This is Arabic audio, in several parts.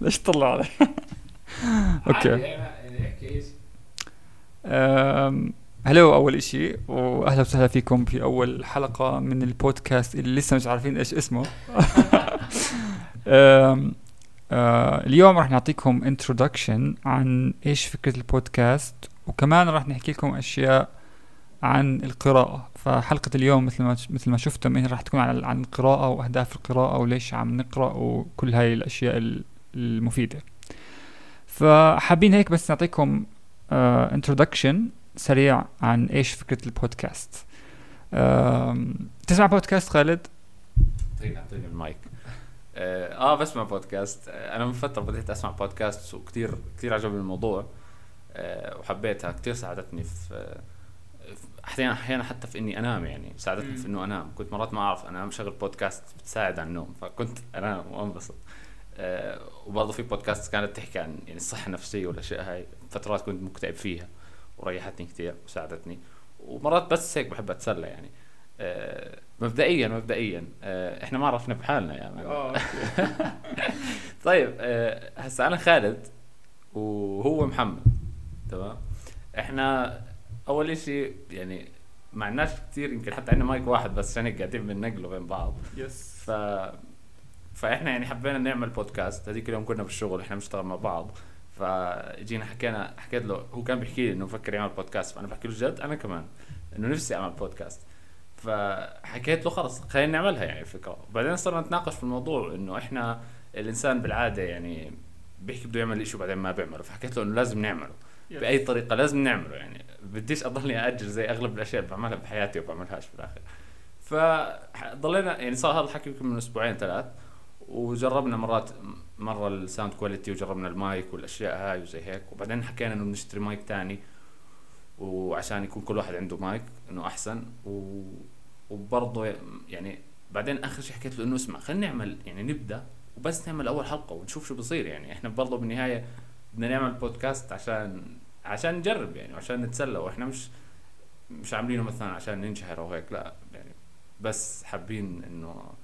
ليش طلع علي؟ okay. هلو أول إشي وأهلا وسهلا فيكم في أول حلقة من البودكاست اللي لسه مش عارفين إيش اسمه. أم آه اليوم راح نعطيكم introduction عن إيش فكرة البودكاست وكمان راح نحكي لكم أشياء عن القراءة. فحلقة اليوم مثل ما مثل ما شفتم هي راح تكون عن عن القراءة وأهداف القراءة وليش عم نقرأ وكل هاي الأشياء المفيدة. فحابين هيك بس نعطيكم introduction uh, سريع عن إيش فكرة البودكاست. uh, تسمع بودكاست خالد؟ اعطيني أعطيني المايك. آه, آه بسمع بودكاست. آه، أنا من فترة بديت أسمع بودكاست وكثير كثير عجبني الموضوع. آه وحبيتها. كثير ساعدتني في أحيانا أحيانا حتى في إني أنام يعني. ساعدتني في إنه أنام. كنت مرات ما أعرف أنام. شغل بودكاست بتساعد على النوم. فكنت أنام وأنبسط. أه وبرضه في بودكاست كانت تحكي عن يعني الصحة النفسية والأشياء هاي فترات كنت مكتئب فيها وريحتني كثير وساعدتني. ومرات بس هيك بحب أتسلى يعني. أه مبدئيا مبدئيا أه إحنا ما عرفنا بحالنا يعني. آه طيب أه هسا أنا خالد وهو محمد تمام؟ إحنا أول شيء يعني معناش كثير يمكن حتى عندنا مايك واحد بس عشان هيك قاعدين بننقله بين بعض. يس ف فإحنا يعني حبينا نعمل بودكاست هذيك اليوم كنا بالشغل إحنا بنشتغل مع بعض. فجينا حكينا حكيت له هو كان بيحكي لي إنه بفكر يعمل بودكاست فأنا بحكي له جد أنا كمان. إنه نفسي أعمل بودكاست فحكيت له خلص خلينا نعملها يعني الفكرة. وبعدين صرنا نتناقش في الموضوع إنه إحنا الإنسان بالعادة يعني بيحكي بده يعمل شيء وبعدين ما بيعمله. فحكيت له إنه لازم نعمله. بأي طريقة لازم نعمله يعني. بديش أضلني أجل زي أغلب الأشياء اللي بعملها بحياتي وبعملهاش في الآخر. فضلينا يعني صار هذا الحكي يمكن من أسبوعين ثلاث. وجربنا مرات مرة ال sound quality وجربنا المايك والأشياء هاي وزي هيك. وبعدين حكينا إنه بنشتري مايك ثاني وعشان يكون كل واحد عنده مايك إنه أحسن. و... وبرضه يعني بعدين آخر شيء حكيت له إنه اسمع خلينا نعمل يعني نبدأ وبس نعمل أول حلقة ونشوف شو بصير. يعني إحنا برضه بالنهاية بدنا نعمل بودكاست عشان عشان نجرب يعني وعشان نتسلى وإحنا مش مش عاملينه مثلا عشان ننشهر أو هيك لا. يعني بس حابين إنه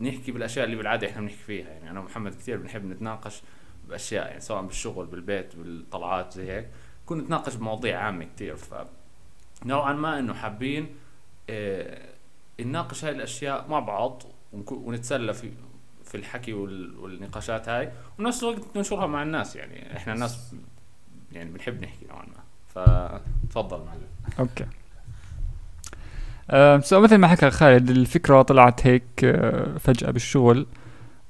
نحكي بالأشياء اللي بالعادة إحنا بنحكي فيها. يعني أنا ومحمد كثير بنحب نتناقش بأشياء يعني سواء بالشغل بالبيت بالطلعات زي هيك. كنا نتناقش بمواضيع عامة كثير. ف نوعا ما إنه حابين آه نناقش هاي الأشياء مع بعض ونتسلى في في الحكي والنقاشات هاي ونفس الوقت ننشرها مع الناس. يعني إحنا الناس يعني بنحب نحكي نوعا ما. فتفضل معلم. Okay. So مثل ما حكى خالد الفكرة طلعت هيك أه فجأة بالشغل.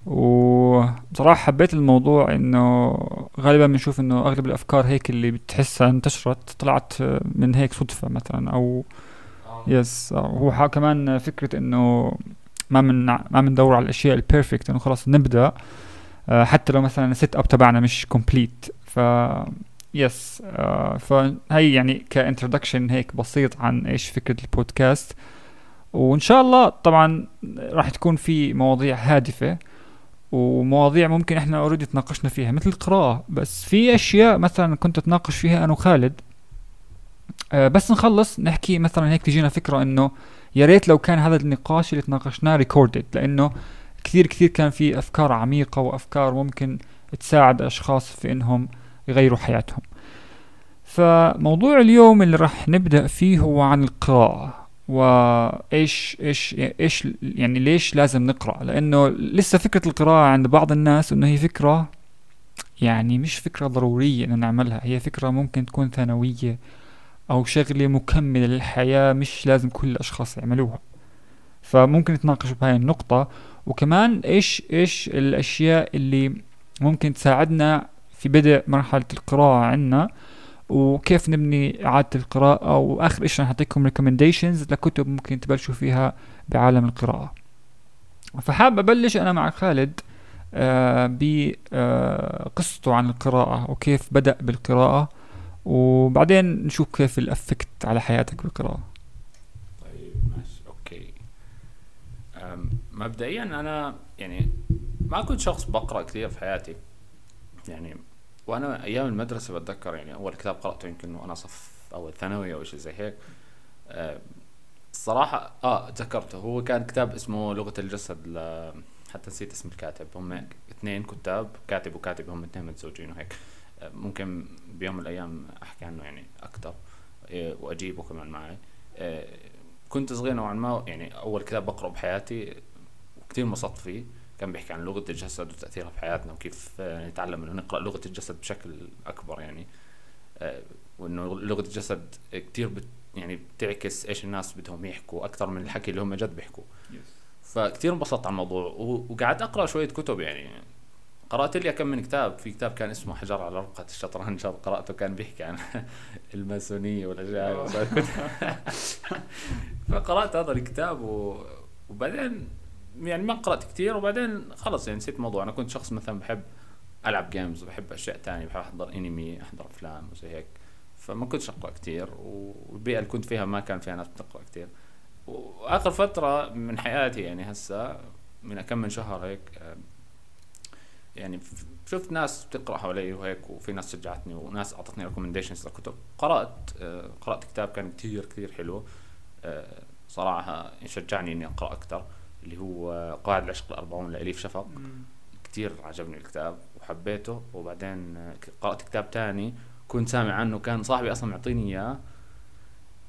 وبصراحة حبيت الموضوع إنه غالبا بنشوف إنه أغلب الأفكار هيك اللي بتحسها انتشرت طلعت من هيك صدفة مثلا أو yes هو كمان فكرة إنه ما من ما بندور على الأشياء ال perfect إنه خلاص نبدأ. حتى لو مثلا ال setup تبعنا مش complete ف yes آه فهي يعني ك introduction هيك بسيط عن إيش فكرة البودكاست. وإن شاء الله طبعا راح تكون في مواضيع هادفة ومواضيع ممكن إحنا already تناقشنا فيها مثل القراءة. بس في أشياء مثلا كنت أتناقش فيها أنا وخالد. آه بس نخلص نحكي مثلا هيك تجينا فكرة إنه يا ريت لو كان هذا النقاش اللي تناقشناه recorded لإنه كثير كثير كان في أفكار عميقة وأفكار ممكن تساعد أشخاص في إنهم يغيروا حياتهم. فموضوع اليوم اللي راح نبدأ فيه هو عن القراءة وايش إيش إيش يعني ليش لازم نقرأ؟ لأنه لسه فكرة القراءة عند بعض الناس إنه هي فكرة يعني مش فكرة ضرورية ان نعملها هي فكرة ممكن تكون ثانوية أو شغلة مكملة للحياة مش لازم كل الأشخاص يعملوها. فممكن نتناقش بهاي النقطة. وكمان إيش إيش الأشياء اللي ممكن تساعدنا في بدء مرحلة القراءة عنا وكيف نبني إعادة القراءة وآخر إشي رح أعطيكم recommendations لكتب ممكن تبلشوا فيها بعالم القراءة. فحاب أبلش أنا مع خالد آه بقصته آه عن القراءة وكيف بدأ بالقراءة وبعدين نشوف كيف الأفكت على حياتك بالقراءة. طيب ماشي أوكي. مبدئيا أنا يعني ما كنت شخص بقرأ كثير في حياتي. يعني وأنا أيام المدرسة بتذكر يعني أول كتاب قرأته يمكن وأنا صف اول ثانوي أو شيء زي هيك. الصراحه آه تذكرته. هو كان كتاب اسمه لغة الجسد حتى نسيت اسم الكاتب. هم اثنين كتاب كاتب وكاتب هم اثنين متزوجين وهيك. آه، ممكن بيوم من الأيام أحكي عنه يعني أكثر آه، وأجيبه كمان معي. آه، كنت صغير نوعا ما يعني أول كتاب بقرأه بحياتي وكثير انبسطت فيه. كان بيحكي عن لغة الجسد وتأثيرها في حياتنا وكيف نتعلم إنه نقرأ لغة الجسد بشكل أكبر يعني. وإنه لغة الجسد كثير بت يعني بتعكس إيش الناس بدهم يحكوا أكثر من الحكي اللي هم جد بيحكوا. فكتير انبسطت على الموضوع. وقعدت أقرأ شوية كتب يعني. قرأت لي كم من كتاب. في كتاب كان اسمه حجر على رقعة الشطرنج. قرأته كان بيحكي عن الماسونية والأشياء. فقرأت هذا الكتاب و... وبعدين يعني ما قرأت كثير وبعدين خلص يعني نسيت الموضوع أنا كنت شخص مثلا بحب ألعب جيمز وبحب أشياء ثانية بحب أحضر انمي أحضر أفلام وزي هيك. فما كنتش أقرأ كثير والبيئة اللي كنت فيها ما كان فيها ناس بتقرأ كثير. وآخر فترة من حياتي يعني هسه من كم من شهر هيك يعني شفت ناس بتقرأ حوالي وهيك وفي ناس شجعتني وناس أعطتني ريكومنديشنز لكتب قرأت قرأت كتاب كان كثير كثير حلو. صراحة شجعني إني أقرأ أكثر اللي هو قواعد العشق الأربعون لإليف شفق. كثير عجبني الكتاب وحبيته. وبعدين قرأت كتاب تاني كنت سامع عنه كان صاحبي أصلا معطيني إياه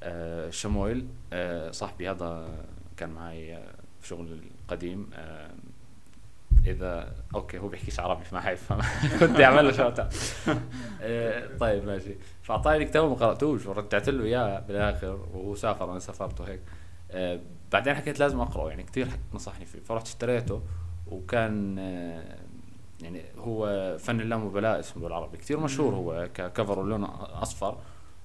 آه شمويل. آه صاحبي هذا كان معي آه في شغل القديم. آه إذا okay هو بيحكيش عربي فما حيفهم. كنت أعمل له شوت طيب ماشي. فأعطاني كتاب وما قرأتوش ورجعت له إياه بالآخر وهو سافر أنا سافرت وهيك. آه بعدين حكيت لازم أقرأه يعني كثير نصحني فيه. فرحت اشتريته وكان آه يعني هو فن اللامبالاة اسمه بالعربي. كثير مشهور هو ك cover ولونه أصفر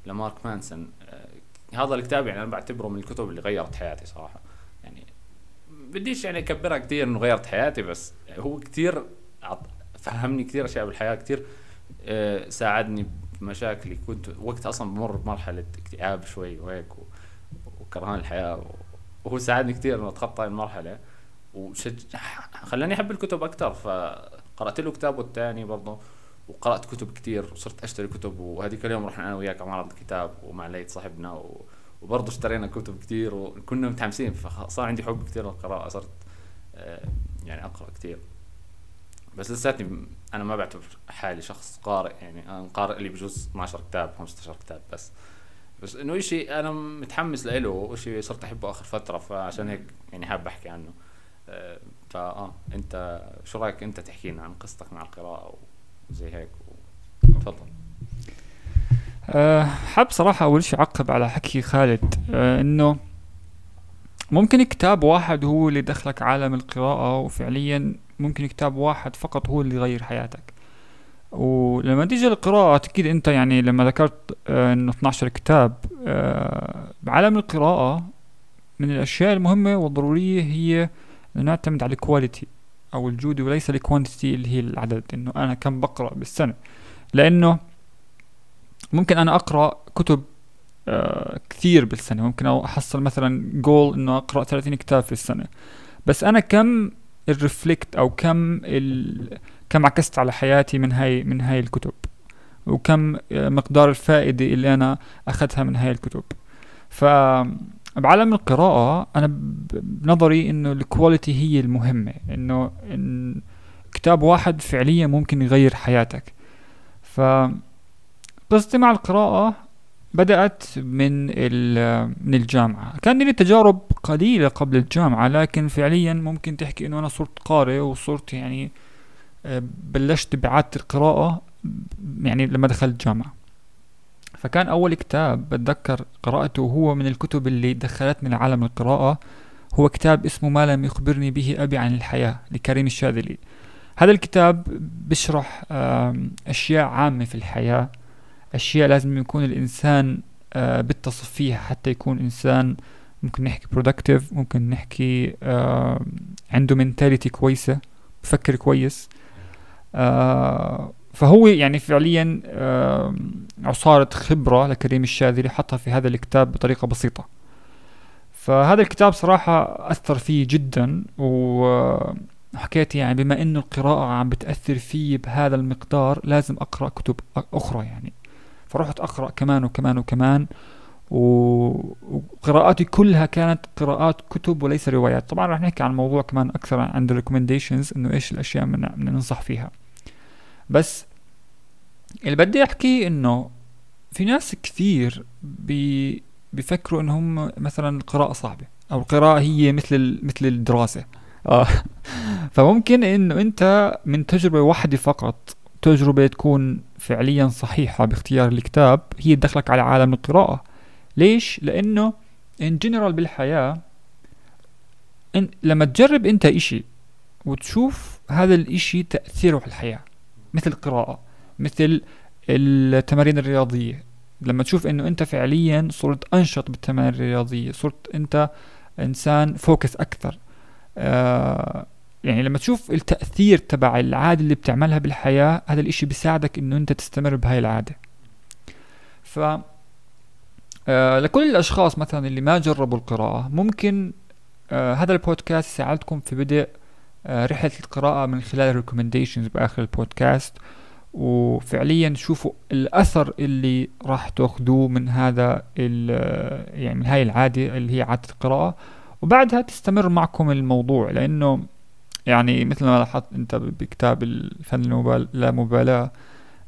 لمارك مانسون. آه هذا الكتاب يعني أنا بعتبره من الكتب اللي غيرت حياتي صراحة. يعني بديش يعني أكبرها كثير إنه غيرت حياتي بس هو كثير فهمني كثير أشياء بالحياة كثير آه ساعدني بمشاكلي. كنت وقتها أصلا بمر بمرحلة اكتئاب شوي وهيك وكرهان الحياة. وهو ساعدني كثير إنه أتخطى المرحلة. وشج خلاني أحب الكتب أكثر فقرأت له كتابه الثاني برضه وقرأت كتب كثير وصرت أشتري كتب وهذيك اليوم رحنا أنا وياك على معرض الكتاب ومع ليت صاحبنا و... وبرضه اشترينا كتب كثير وكنا متحمسين فصار عندي حب كثير للقراءة صرت آه، يعني أقرأ كثير بس لساتني أنا ما بعتبر حالي شخص قارئ يعني أنا قارئ لي بجوز 12 كتاب 15 كتاب بس. بس إنه شيء أنا متحمس له وشيء صرت أحبه آخر فترة فعشان هيك يعني حاب أحكي عنه. آه، فا آه أنت شو رأيك أنت تحكي لنا عن قصتك مع القراءة وزي هيك؟ تفضل. أه حاب صراحة أول شيء أعقب على حكي خالد. أه إنه ممكن كتاب واحد هو اللي دخلك عالم القراءة وفعليا ممكن كتاب واحد فقط هو اللي يغير حياتك. ولما تيجي القراءة أكيد أنت يعني لما ذكرت أه إنه 12 كتاب بعالم القراءة من الأشياء المهمة والضرورية هي إنه نعتمد على الكواليتي أو الجودة وليس ال quantity اللي هي العدد إنه أنا كم بقرأ بالسنة. لأنه ممكن أنا أقرأ كتب آه كثير بالسنة. ممكن أحصل مثلا جول إنه أقرأ 30 كتاب في السنة. بس أنا كم ال reflect أو كم ال... كم عكست على حياتي من هاي من هاي الكتب وكم آه، مقدار الفائدة اللي أنا أخذتها من هاي الكتب. ف بعالم القراءة أنا بنظري إنه الكواليتي هي المهمة إنه إن كتاب واحد فعليا ممكن يغير حياتك. ف قصتي مع القراءة بدأت من من الجامعة. كان لي تجارب قليلة قبل الجامعة لكن فعليا ممكن تحكي إنه أنا صرت قارئ وصرت يعني آه، بلشت بعادة القراءة يعني لما دخلت الجامعة. فكان أول كتاب بتذكر قرأته هو من الكتب اللي دخلتني لعالم القراءة. هو كتاب اسمه ما لم يخبرني به أبي عن الحياة لكريم الشاذلي. هذا الكتاب بيشرح أشياء عامة في الحياة أشياء لازم يكون الإنسان بيتصف فيها حتى يكون إنسان ممكن نحكي productive ممكن نحكي عنده منتاليتي كويسة بفكر كويس. آه، فهو يعني فعليا عصارة خبرة لكريم الشاذلي حطها في هذا الكتاب بطريقة بسيطة. فهذا الكتاب صراحة أثر فيه جدا وحكيت يعني بما إنه القراءة عم بتأثر فيه بهذا المقدار لازم أقرأ كتب أخرى يعني. فرحت أقرأ كمان وكمان وكمان. وقراءاتي كلها كانت قراءات كتب وليس روايات. طبعا رح نحكي عن الموضوع كمان أكثر عند الريكومنديشنز إنه إيش الأشياء من بدنا ننصح فيها. بس اللي بدي أحكي إنه في ناس كثير بي بيفكروا انه هم مثلا القراءة صعبة أو القراءة هي مثل مثل الدراسة. آه. فممكن إنه أنت من تجربة واحدة فقط تجربة تكون فعليا صحيحة باختيار الكتاب هي تدخلك على عالم القراءة. ليش؟ لأنه ان جنرال بالحياة إن لما تجرب أنت إشي وتشوف هذا الإشي تأثيره على الحياة مثل القراءة مثل التمارين الرياضية. لما تشوف إنه أنت فعليا صرت أنشط بالتمارين الرياضية صرت أنت إنسان فوكس أكثر. آه يعني لما تشوف التأثير تبع العادة اللي بتعملها بالحياة هذا الإشي بيساعدك إنه أنت تستمر بهاي العادة. ف آه لكل الأشخاص مثلا اللي ما جربوا القراءة ممكن آه هذا البودكاست يساعدكم في بدء آه رحلة القراءة من خلال ال recommendations بآخر البودكاست. وفعليا تشوفوا الأثر اللي راح تأخذوه من هذا يعني من هاي العادة اللي هي عادة القراءة. وبعدها تستمر معكم الموضوع لأنه يعني مثل ما لاحظت أنت بكتاب الفن اللامبالاة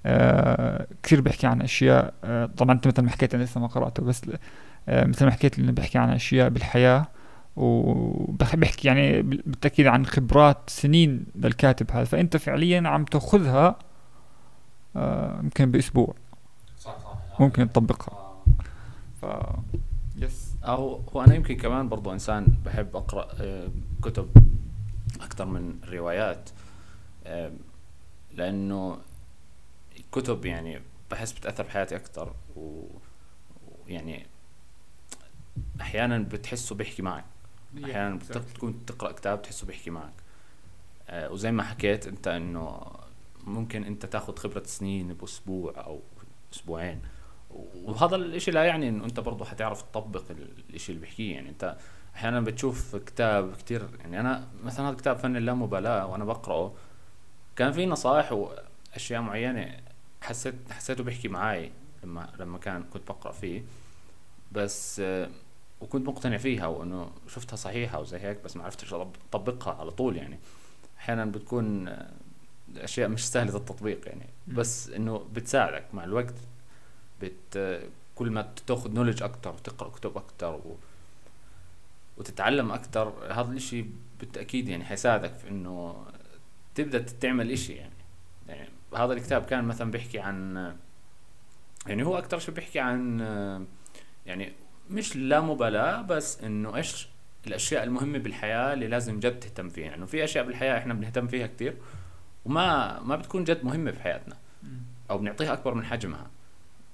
آه كثير بيحكي عن أشياء آه طبعا أنت مثل ما حكيت أنا لسه ما قرأته بس آه مثل ما حكيت إنه بيحكي عن أشياء بالحياة وبحكي يعني بالتأكيد عن خبرات سنين للكاتب هذا فأنت فعليا عم تأخذها يمكن بأسبوع. صح صح ممكن تطبقها. ف يس أو هو أنا يمكن كمان برضو إنسان بحب أقرأ كتب أكثر من الروايات آه، لأنه الكتب يعني بحس بتأثر بحياتي أكثر ويعني أحيانا بتحسه بيحكي معك. أحيانا بت- بتكون تقرأ كتاب تحسه بيحكي معك. آه، وزي ما حكيت أنت إنه ممكن أنت تاخذ خبرة سنين بأسبوع أو أسبوعين. وهذا الإشي لا يعني إنه أنت برضه حتعرف تطبق ال- الإشي اللي بيحكيه. يعني أنت أحيانا بتشوف كتاب كتير. يعني أنا مثلا هذا كتاب فن اللامبالاة وأنا بقرأه. كان في نصائح وأشياء معينة حسيت حسيته بيحكي معي لما لما كان كنت بقرأ فيه. بس آه، وكنت مقتنع فيها وإنه شفتها صحيحة وزي هيك بس ما عرفتش أطبقها على طول يعني. أحيانا بتكون آه، أشياء مش سهلة التطبيق يعني. بس إنه بتساعدك مع الوقت بت كل ما تاخذ نولج أكتر وتقرأ كتب أكتر و... وتتعلم أكتر هذا الإشي بالتأكيد يعني حيساعدك في إنه تبدأ تعمل إشي يعني. يعني هذا الكتاب كان مثلا بيحكي عن يعني هو أكتر شيء بيحكي عن يعني مش لا مبالاة بس إنه إيش الأشياء المهمة بالحياة اللي لازم جد تهتم فيها. يعني في أشياء بالحياة إحنا بنهتم فيها كتير وما ما بتكون جد مهمة في حياتنا أو بنعطيها أكبر من حجمها.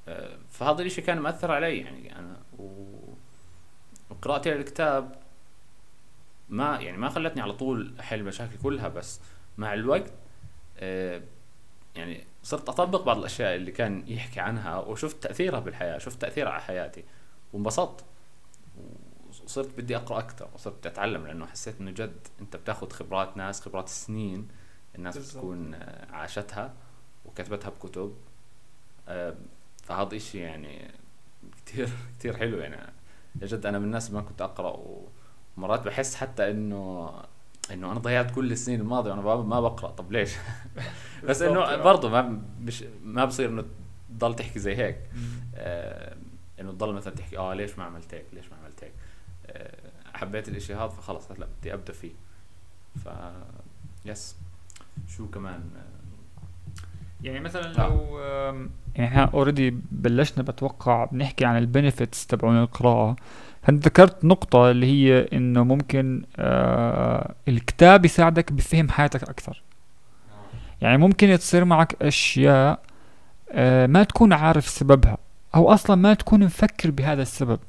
آه، فهذا الإشي كان مأثر علي. يعني أنا و... وقراءتي للكتاب ما يعني ما خلتني على طول أحل مشاكلي كلها بس مع الوقت آه، يعني صرت أطبق بعض الأشياء اللي كان يحكي عنها وشفت تأثيرها بالحياة شفت تأثيرها على حياتي وانبسطت. وصرت بدي أقرأ أكثر وصرت أتعلم لأنه حسيت إنه جد أنت بتاخذ خبرات ناس خبرات سنين الناس بالضبط. بتكون آه، عاشتها وكتبتها بكتب. آه، فهذا إشي يعني كتير كتير حلو يعني. جد أنا من الناس ما كنت أقرأ ومرات بحس حتى إنه إنه أنا ضيعت كل السنين الماضية وأنا ما- ما بقرأ. طب ليش؟ بس إنه. برضه ما مش ما بصير إنه تضل تحكي زي هيك. آه إنه تضل مثلا تحكي آه ليش ما عملت هيك؟ ليش ما عملت هيك؟ آه حبيت الإشي هذا فخلص هلا بدي أبدأ فيه. ف يس شو كمان؟ يعني مثلا آه. لو يعني إحنا already بلشنا بتوقع بنحكي عن ال benefits تبعون القراءة. فانت ذكرت نقطة اللي هي إنه ممكن آه الكتاب يساعدك بفهم حياتك أكثر. يعني ممكن تصير معك أشياء آه ما تكون عارف سببها أو أصلا ما تكون مفكر بهذا السبب.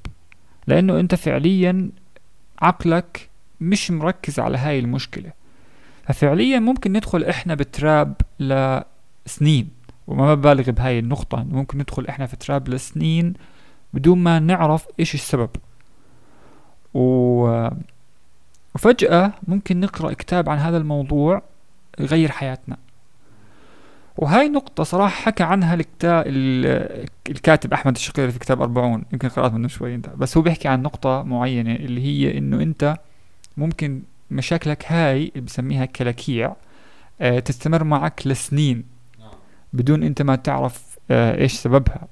لأنه أنت فعليا عقلك مش مركز على هاي المشكلة. ففعليا ممكن ندخل إحنا بتراب لسنين. وما ببالغ بهاي النقطة ممكن ندخل إحنا في تراب لسنين بدون ما نعرف إيش السبب. و... وفجأة ممكن نقرأ كتاب عن هذا الموضوع يغير حياتنا. وهاي نقطة صراحة حكى عنها الكتاب الكاتب أحمد الشقيري في كتاب أربعون. يمكن قرأت منه شوي أنت. بس هو بيحكي عن نقطة معينة اللي هي إنه أنت ممكن مشاكلك هاي اللي بسميها كلاكيع آه تستمر معك لسنين بدون أنت ما تعرف آه إيش سببها.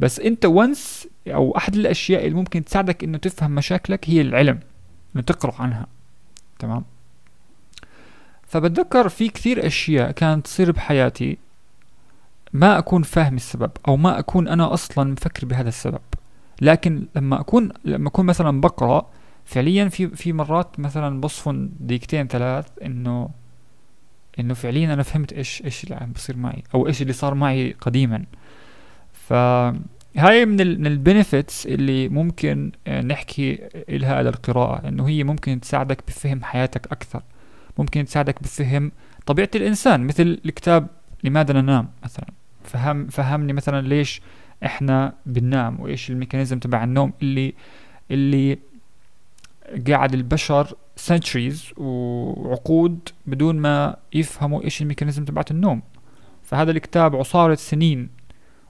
بس أنت ونس أو أحد الأشياء اللي ممكن تساعدك إنه تفهم مشاكلك هي العلم إنه تقرأ عنها. تمام؟ فبتذكر في كثير أشياء كانت تصير بحياتي ما أكون فاهم السبب أو ما أكون أنا أصلا مفكر بهذا السبب. لكن لما أكون لما أكون مثلا بقرأ فعليا في في مرات مثلا بصفن دقيقتين ثلاث إنه إنه فعليا أنا فهمت إيش إيش اللي عم بصير معي أو إيش اللي صار معي قديما. فهاي من من البنفيتس اللي ممكن نحكي إلها على القراءة إنه هي ممكن تساعدك بفهم حياتك أكثر. ممكن تساعدك بفهم طبيعة الإنسان مثل الكتاب لماذا ننام مثلا. فهم فهمني مثلا ليش إحنا بننام وإيش ال mechanism تبع النوم اللي اللي قاعد البشر centuries وعقود بدون ما يفهموا إيش ال mechanism تبعت النوم. فهذا الكتاب عصارة سنين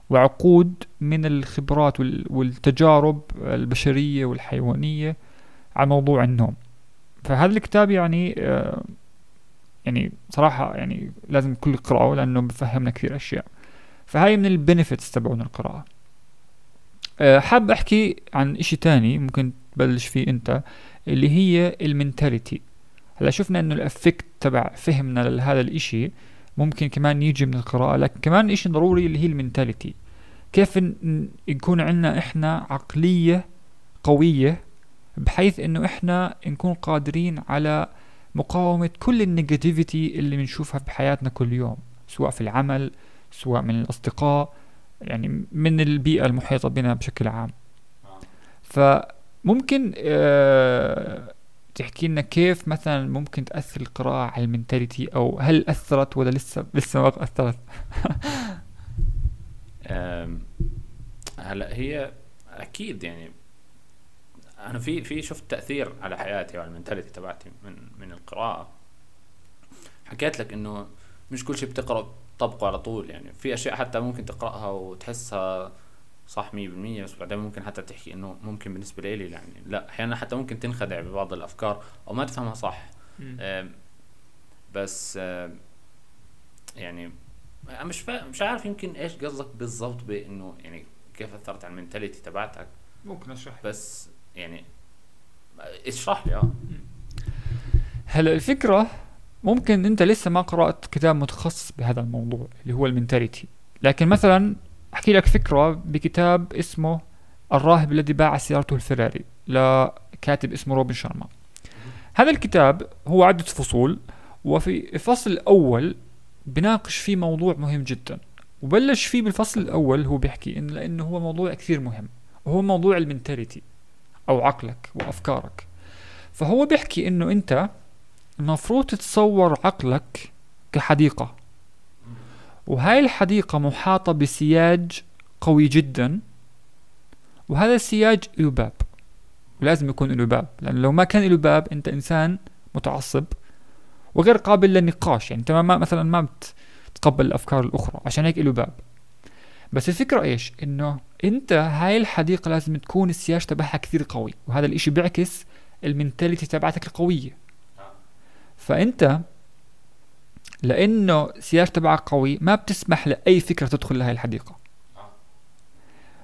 وعقود من الخبرات والتجارب البشرية والحيوانية على موضوع النوم. فهذا الكتاب يعني آه، يعني صراحة يعني لازم الكل قراءه لأنه بفهمنا كثير أشياء. فهاي من ال benefits تبعون القراءة. آه، حاب أحكي عن إشي تاني ممكن تبلش فيه أنت اللي هي ال mentality. هلا شفنا إنه ال effect تبع فهمنا لهذا الإشي ممكن كمان يجي من القراءة. لكن كمان إشي ضروري اللي هي ال mentality. كيف يكون عندنا إحنا عقلية قوية بحيث إنه إحنا نكون قادرين على مقاومة كل ال negativity اللي بنشوفها بحياتنا كل يوم سواء في العمل سواء من الأصدقاء يعني من البيئة المحيطة بنا بشكل عام. فممكن أه تحكي لنا كيف مثلا ممكن تأثر القراءة على ال mentality أو هل أثرت ولا لسه لسه ما أثرت؟ هلا هي أكيد يعني أنا في في شفت تأثير على حياتي وعلى المنتاليتي تبعتي من من القراءة حكيت لك إنه مش كل شيء بتقرأ تطبقه على طول يعني في أشياء حتى ممكن تقرأها وتحسها صح 100% بس بعدين ممكن حتى تحكي إنه ممكن بالنسبة لي يعني لا أحيانا حتى ممكن تنخدع ببعض الأفكار أو ما تفهمها صح. بس يعني مش فا... مش عارف يمكن إيش قصدك بالضبط بإنه يعني كيف أثرت على ال mentality تبعتك. ممكن أشرح بس يعني اشرح لي آه. هلا الفكرة ممكن أنت لسه ما قرأت كتاب متخصص بهذا الموضوع اللي هو ال mentality لكن مثلا أحكي لك فكرة بكتاب اسمه الراهب الذي باع سيارته الفراري لكاتب اسمه روبن شارما. هذا الكتاب هو عدة فصول وفي الفصل الأول بناقش فيه موضوع مهم جدا. وبلش فيه بالفصل الأول هو بيحكي إن لأنه هو موضوع كثير مهم. وهو موضوع المنتاليتي أو عقلك وأفكارك. فهو بيحكي إنه أنت المفروض تتصور عقلك كحديقة. وهاي الحديقة محاطة بسياج قوي جدا. وهذا السياج له باب. ولازم يكون له باب لأن لو ما كان له باب أنت إنسان متعصب وغير قابل للنقاش. يعني أنت ما مثلا ما بتقبل الأفكار الأخرى عشان هيك له باب. بس الفكرة إيش؟ إنه أنت هاي الحديقة لازم تكون السياج تبعها كثير قوي وهذا الإشي بيعكس المنتاليتي تبعتك القوية. فأنت لأنه السياج تبعك قوي ما بتسمح لأي فكرة تدخل لهي الحديقة.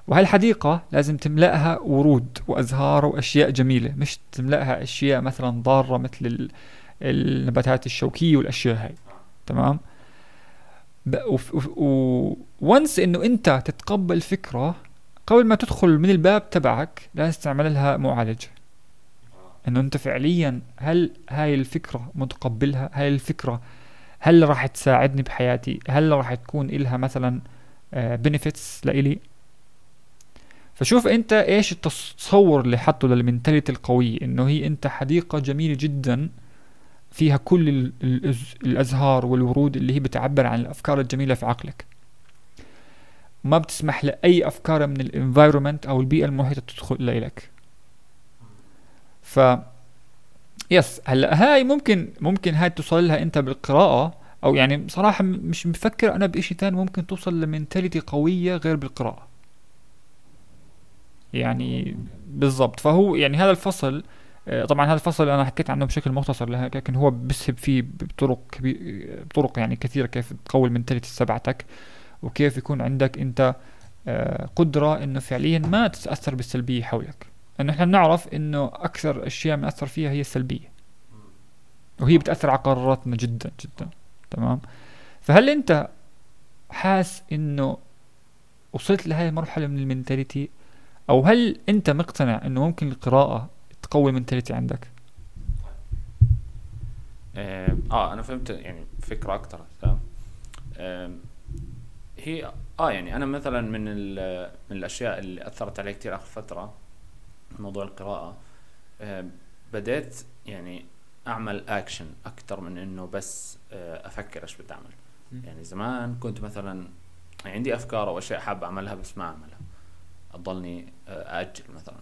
وهي الحديقة لازم تملأها ورود وأزهار وأشياء جميلة مش تملأها أشياء مثلا ضارة مثل النباتات الشوكية والأشياء هاي. تمام؟ وونس إنه أنت تتقبل فكرة قبل ما تدخل من الباب تبعك لازم تعمل لها معالجه إنه أنت فعليا هل هاي الفكرة متقبلها؟ هاي الفكرة هل راح تساعدني بحياتي؟ هل راح تكون إلها مثلا benefits آه، لإلي؟ فشوف أنت إيش التصور اللي حطه لل mentality القوية إنه هي أنت حديقة جميلة جدا فيها كل الأزهار والورود اللي هي بتعبر عن الأفكار الجميلة في عقلك. ما بتسمح لأي أفكار من ال environment أو البيئة المحيطة تدخل إليك. ف yes هلأ هاي ممكن ممكن هاي توصل لها أنت بالقراءة أو يعني بصراحه مش مفكر أنا بإشي تاني ممكن توصل لمنتاليتي قوية غير بالقراءة. يعني بالضبط. فهو يعني هذا الفصل آه، طبعا هذا الفصل أنا حكيت عنه بشكل مختصر لكن هو بسهب فيه بطرق كبي... بطرق يعني كثيرة كيف تقوي المنتاليتي تبعتك وكيف يكون عندك أنت آه، قدرة إنه فعليا ما تتأثر بالسلبية حولك. لأنه إحنا بنعرف إنه أكثر أشياء بنأثر فيها هي السلبية. وهي بتأثر على قراراتنا جدا جدا. تمام؟ فهل أنت حاس إنه وصلت لهي المرحلة من المنتاليتي؟ أو هل أنت مقتنع إنه ممكن القراءة تقوي المنتاليتي عندك؟ آه, آه أنا فهمت يعني فكرة تمام؟ آه هي آه يعني أنا مثلا من من الأشياء اللي أثرت علي كثير آخر فترة موضوع القراءة آه بديت يعني أعمل اكشن أكثر من إنه بس آه أفكر إيش بدي أعمل. يعني زمان كنت مثلا عندي أفكار أو أشياء حاب أعملها بس ما أعملها. أضلني آه، أأجل مثلا.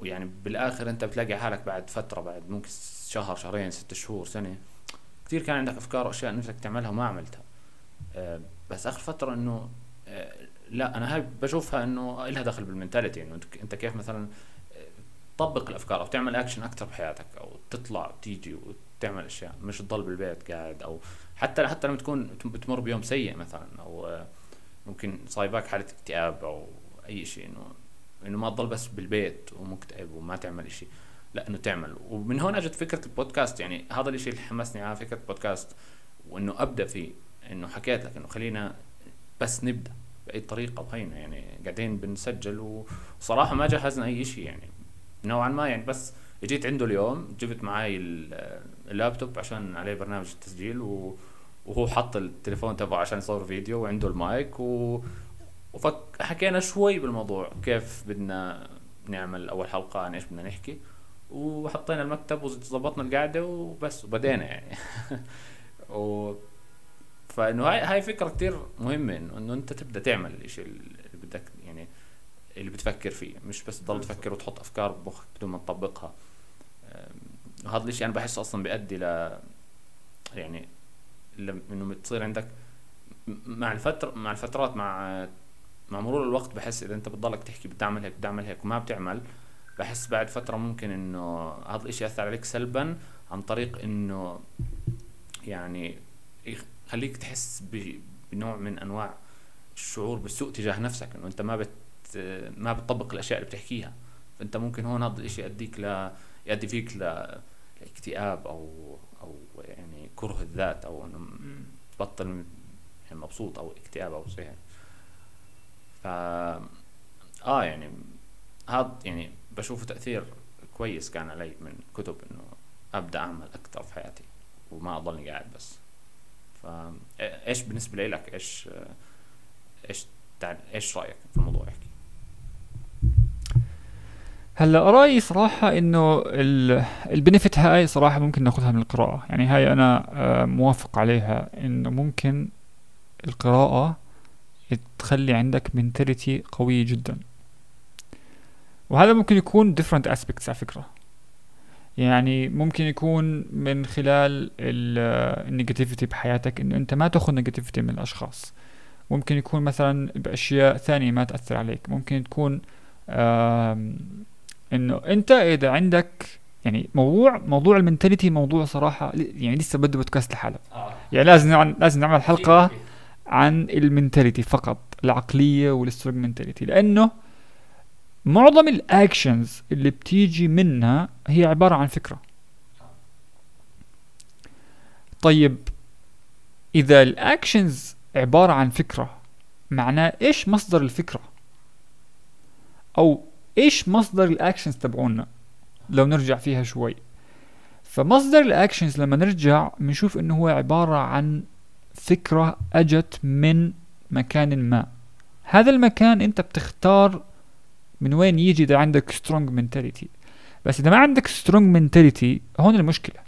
ويعني بالآخر أنت بتلاقي حالك بعد فترة بعد ممكن شهر شهرين ست شهور سنة كثير كان عندك أفكار واشياء نفسك تعملها وما عملتها. بس آخر فترة إنه لا أنا هاي بشوفها إنه لها دخل بال mentality إنه انت- كيف مثلا آه، تطبق الأفكار أو تعمل اكشن أكثر بحياتك أو تطلع وتيجي وتعمل أشياء مش تضل بالبيت قاعد أو حتى حتى لما تكون بتمر بيوم سيء مثلا أو آه، ممكن صايبك حالة اكتئاب أو أي شيء إنه إنه ما تضل بس بالبيت ومكتئب وما تعمل إشي لا إنه تعمل. ومن هون أجت فكرة البودكاست يعني هذا الإشي اللي حمسني على فكرة البودكاست وإنه أبدأ فيه إنه حكيت لك إنه خلينا بس نبدأ. بأي طريقة وهينا يعني قاعدين بنسجل وصراحة ما جهزنا أي شيء يعني. نوعا ما يعني بس جيت عنده اليوم جبت معي ال- اللابتوب عشان عليه برنامج التسجيل وهو حط التليفون تبعه عشان يصور فيديو وعنده المايك و حكينا شوي بالموضوع كيف بدنا نعمل أول حلقة عن إيش بدنا نحكي. وحطينا المكتب وظبطنا القعدة وبس وبدينا يعني. و فإنه هاي هاي فكرة كتير مهمة انه إنه أنت تبدأ تعمل الشيء اللي بدك يعني اللي بتفكر فيه. مش بس تضل تفكر وتحط أفكار بمخك بدون ما تطبقها. أم، هذا الشيء أنا بحسه أصلا بيؤدي ل يعني إنه بتصير عندك مع الفترة مع الفترات مع مع مرور الوقت بحس إذا أنت بتضلك تحكي بدي اعمل هيك بدي اعمل هيك وما بتعمل بحس بعد فترة ممكن إنه هذا الإشي يأثر عليك سلبا عن طريق إنه يعني يخليك تحس بنوع من أنواع الشعور بالسوء تجاه نفسك إنه أنت ما بت ما بتطبق الأشياء اللي بتحكيها. فأنت ممكن هون هذا الإشي يؤديك ل يؤدي فيك ل لاكتئاب أو أو يعني كره الذات أو إنه تبطل يعني مبسوط أو اكتئاب أو زي هيك ف آه يعني هذا يعني بشوفه تأثير كويس كان علي من كتب إنه أبدأ أعمل أكثر في حياتي وما أضلني قاعد بس. ف إيش بالنسبة لك؟ إيش إيش إيش رأيك في الموضوع؟ احكي. هلأ رأيي صراحة إنه البنفيت هاي صراحة ممكن ناخذها من القراءة. يعني هاي أنا آه، موافق عليها إنه ممكن القراءة تخلي عندك mentality قوية جدا. وهذا ممكن يكون different aspects على فكرة. يعني ممكن يكون من خلال ال negativity بحياتك إنه أنت ما تأخذ negativity من الأشخاص. ممكن يكون مثلا بأشياء ثانية ما تأثر عليك. ممكن تكون إنه أنت إذا عندك يعني موضوع موضوع ال mentality موضوع صراحة يعني لسه بده بودكاست لحاله. يعني لازم نعمل لازم نعمل حلقة عن ال mentality فقط العقلية وال strong mentality لأنه معظم ال actions اللي بتيجي منها هي عبارة عن فكرة. طيب إذا ال actions عبارة عن فكرة معناه إيش مصدر الفكرة؟ أو إيش مصدر ال actions تبعونا؟ لو نرجع فيها شوي. فمصدر ال actions لما نرجع بنشوف إنه هو عبارة عن فكرة أجت من مكان ما. هذا المكان أنت بتختار من وين يجي إذا عندك strong mentality بس إذا ما عندك strong mentality هون المشكلة.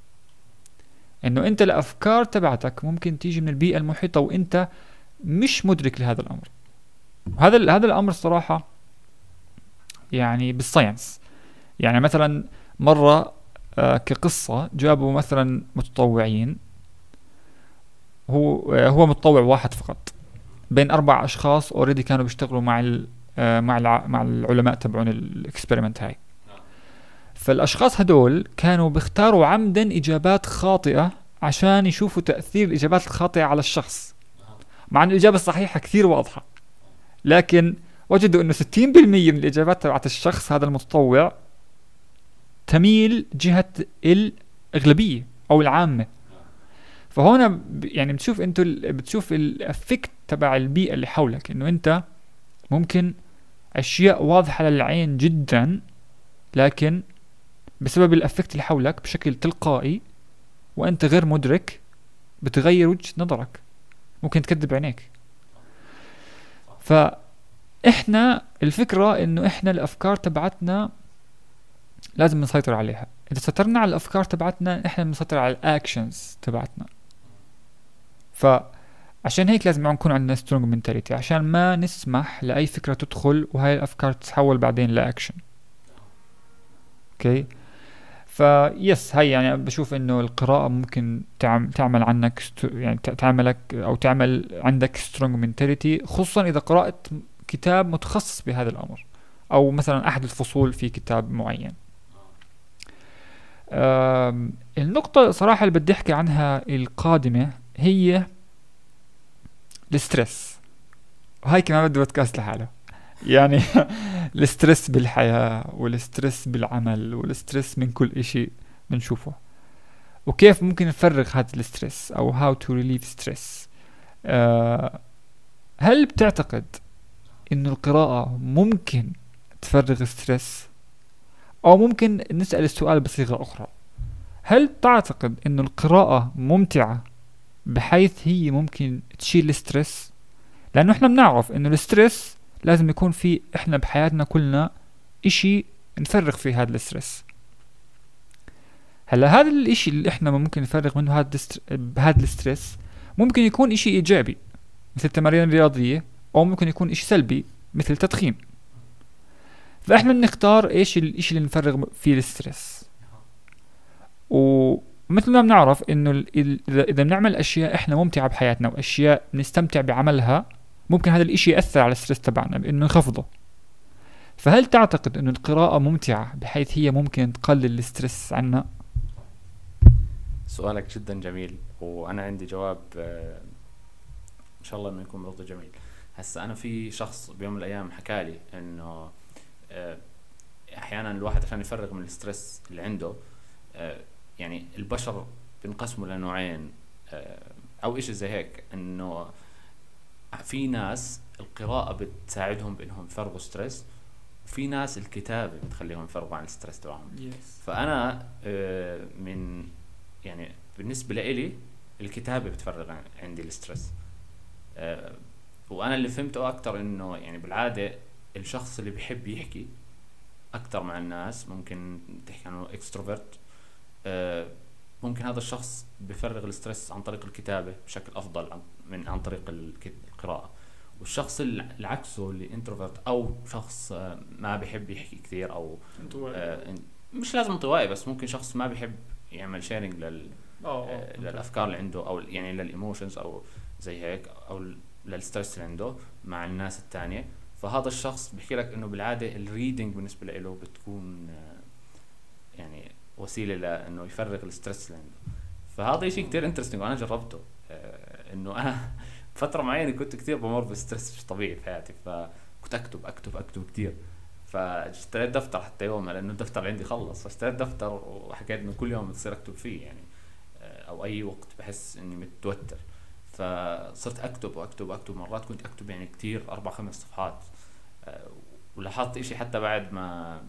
إنه أنت الأفكار تبعتك ممكن تيجي من البيئة المحيطة وأنت مش مدرك لهذا الأمر. هذا هذا الأمر صراحة يعني بال science يعني مثلا مرة آه كقصة جابوا مثلا متطوعين. هو آه هو متطوع واحد فقط. بين أربع أشخاص already كانوا بيشتغلوا مع ال مع الع مع العلماء تبعون ال experiment هاي. فالأشخاص هدول كانوا بيختاروا عمدا إجابات خاطئة عشان يشوفوا تأثير الإجابات الخاطئة على الشخص. مع إن الإجابة الصحيحة كثير واضحة. لكن وجدوا إنه 60% من الإجابات تبعت الشخص هذا المتطوع تميل جهة الإغلبية أو العامة. فهون يعني بتشوف انت بتشوف ال effect تبع البيئة اللي حولك. إنه أنت ممكن أشياء واضحة للعين جدا لكن بسبب ال effect اللي حولك بشكل تلقائي وأنت غير مدرك بتغير وجهة نظرك. ممكن تكذب عينيك. فإحنا الفكرة إنه إحنا الأفكار تبعتنا لازم نسيطر عليها. إذا سيطرنا على الأفكار تبعتنا إحنا بنسيطر على ال actions تبعتنا. فعشان هيك لازم نكون عندنا strong mentality عشان ما نسمح لأي فكرة تدخل وهاي الأفكار تتحول بعدين ل action okay ف yes هاي يعني بشوف إنه القراءة ممكن تعمل عنك يعني تعملك أو تعمل عندك strong mentality خصوصا إذا قرأت كتاب متخصص بهذا الأمر أو مثلا أحد الفصول في كتاب معين. النقطة صراحة اللي بدي أحكي عنها القادمة هي ال stress وهاي كمان بده بودكاست لحاله يعني ال stress بالحياة وال stress بالعمل وال stress من كل إشي بنشوفه. وكيف ممكن نفرغ هذا ال stress أو to relieve stress أه هل بتعتقد إنه القراءة ممكن تفرغ stress أو ممكن نسأل السؤال بصيغة أخرى. هل تعتقد إنه القراءة ممتعة؟ بحيث هي ممكن تشيل ال stress. لأنه إحنا بنعرف إنه ال stress لازم يكون في إحنا بحياتنا كلنا إشي نفرغ فيه هذا ال stress. هلأ هذا الإشي اللي إحنا ممكن نفرغ منه هذا بهذا ال stress ممكن يكون إشي إيجابي مثل التمارين الرياضية أو ممكن يكون إشي سلبي مثل التدخين فإحنا بنختار إيش الاشي اللي نفرغ فيه ال stress. ومثل ما بنعرف إنه اذا بنعمل أشياء إحنا ممتعة بحياتنا وأشياء نستمتع بعملها ممكن هذا الإشي يأثر على ال stress تبعنا بإنه يخفضه فهل تعتقد إنه القراءة ممتعة بحيث هي ممكن تقلل ال stress عنا؟ سؤالك جدا جميل وأنا عندي جواب آه، إن شاء الله إنه يكون برضه جميل هسا أنا في شخص بيوم من الأيام حكالي إنه آه، أحيانا الواحد عشان يفرغ من ال stress اللي عنده آه، يعني البشر بينقسموا لنوعين أو إشي زي هيك إنه في ناس القراءة بتساعدهم بإنهم يفرغوا stress وفي ناس الكتابة بتخليهم يفرغوا عن ال stress تبعهم. Yes. فأنا آه، من يعني بالنسبة لإلي الكتابة بتفرغ عندي ال stress آه، وأنا اللي فهمته أكتر إنه يعني بالعادة الشخص اللي بيحب يحكي أكتر مع الناس ممكن تحكي عنه extrovert آه، ممكن هذا الشخص بفرغ ال stress عن طريق الكتابة بشكل أفضل من عن طريق القراءة. والشخص اللي عكسه اللي introvert أو شخص آه، ما بيحب يحكي كثير أو آه مش لازم انطوائي بس ممكن شخص ما بيحب يعمل sharing لل آه للأفكار اللي عنده أو يعني لل emotions أو زي هيك أو لل stress اللي عنده مع الناس الثانية فهذا الشخص بحكي لك إنه بالعادة ال reading بالنسبة له بتكون آه يعني وسيلة لأنه يفرغ ال stress اللي عنده فهذا شيء كثير interesting وأنا جربته. آه إنه أنا فترة معينة كنت كثير بمر ب stress مش طبيعي في حياتي فكنت أكتب أكتب أكتب كثير فاشتريت دفتر حتى يوم لأنه الدفتر عندي خلص. فاشتريت دفتر وحكيت إنه كل يوم بتصير أكتب فيه يعني. آه، أو أي وقت بحس إني متوتر. فصرت أكتب وأكتب وأكتب. مرات كنت أكتب يعني كثير أربع خمس صفحات. آه، ولاحظت إشي حتى بعد ما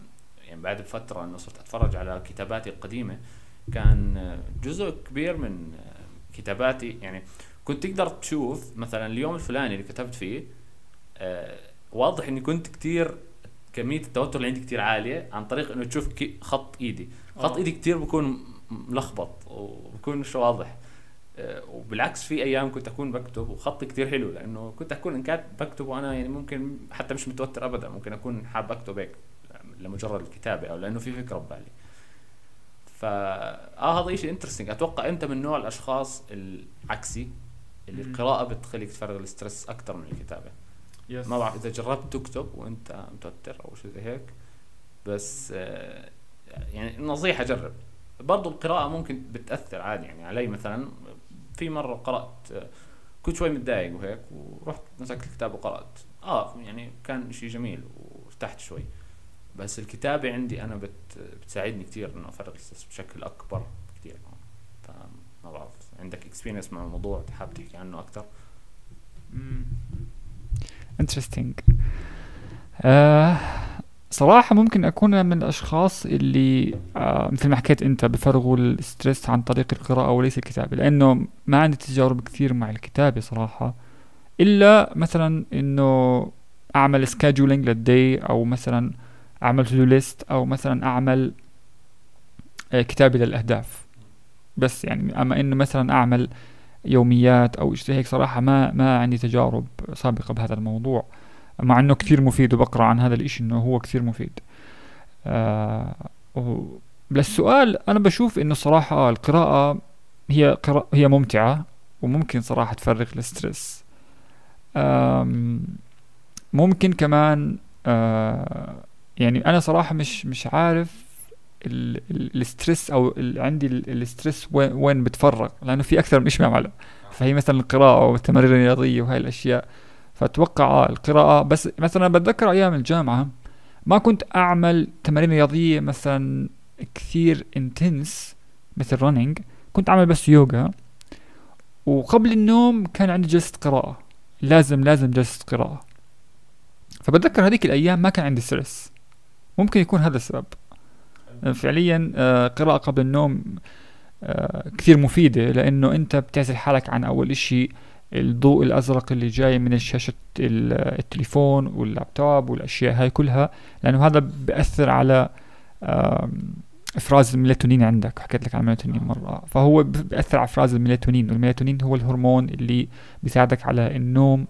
يعني بعد بفترة إنه صرت أتفرج على كتاباتي القديمة كان جزء كبير من كتاباتي. يعني كنت تقدر تشوف مثلا اليوم الفلاني اللي كتبت فيه آه واضح إني كنت كتير كمية التوتر اللي عندي كتير عالية عن طريق إنه تشوف خط إيدي. خط أوه. إيدي كتير بكون ملخبط وبكون مش واضح. آه وبالعكس في أيام كنت أكون بكتب وخطي كتير حلو لأنه كنت أكون إن كانت بكتب وأنا يعني ممكن حتى مش متوتر ابدا ممكن أكون حاب أكتب هيك. لمجرد الكتابة أو لأنه في فكرة ببالي. ف آه هذا شيء interesting أتوقع أنت من نوع الأشخاص العكسي اللي. القراءة بتخليك تفرغ ال stress أكثر من الكتابة. yes ما بعرف إذا جربت تكتب وأنت متوتر أو شيء زي هيك بس آه، يعني نصيحة جرب برضو القراءة ممكن بتأثر عادي يعني علي مثلا. في مرة قرأت آه، كنت شوي متضايق وهيك ورحت مسكت الكتاب وقرأت. آه يعني كان شيء جميل وارتحت شوي. بس الكتابة عندي أنا بت بتساعدني كثير إنه أفرغ ال stress بشكل أكبر كثير فما بعرف عندك experience مع الموضوع حابب تحكي عنه أكثر Interesting آه صراحة ممكن أكون من الأشخاص اللي آه مثل ما حكيت أنت بفرغوا ال stress عن طريق القراءة وليس الكتابة لأنه ما عندي تجارب كثير مع الكتابة صراحة إلا مثلا إنه أعمل scheduling لل day أو مثلا أعمل to list أو مثلا أعمل آه كتابة للأهداف. بس يعني أما إنه مثلا أعمل يوميات أو شيء هيك صراحة ما ما عندي تجارب سابقة بهذا الموضوع. مع إنه كثير مفيد وبقرأ عن هذا الإشي إنه هو كثير مفيد. آه للسؤال أنا بشوف إنه صراحة آه القراءة هي قراءة هي ممتعة وممكن صراحة تفرغ ال stress آم، ممكن كمان آه يعني أنا صراحة مش مش عارف ال- ال- ال stress أو عندي ال- ال stress وين وين بتفرغ لأنه في أكثر من شيء بعمله. فهي مثلا القراءة والتمارين الرياضية وهاي الأشياء. فأتوقع آه القراءة بس مثلا بتذكر أيام الجامعة ما كنت أعمل تمارين رياضية مثلا كثير intense مثل running كنت أعمل بس يوغا. وقبل النوم كان عندي جلسة قراءة. لازم لازم جلسة قراءة. فبتذكر هذيك الأيام ما كان عندي stress ممكن يكون هذا السبب. فعليا آه، قراءة قبل النوم آه، كثير مفيدة لأنه أنت بتعزل حالك عن أول إشي الضوء الأزرق اللي جاي من شاشة ال- التليفون واللابتوب والأشياء هاي كلها لأنه هذا بيأثر على إفراز الميلاتونين عندك. حكيت لك عن الميلاتونين مرة. فهو ب- بيأثر على إفراز الميلاتونين والميلاتونين هو الهرمون اللي بيساعدك على النوم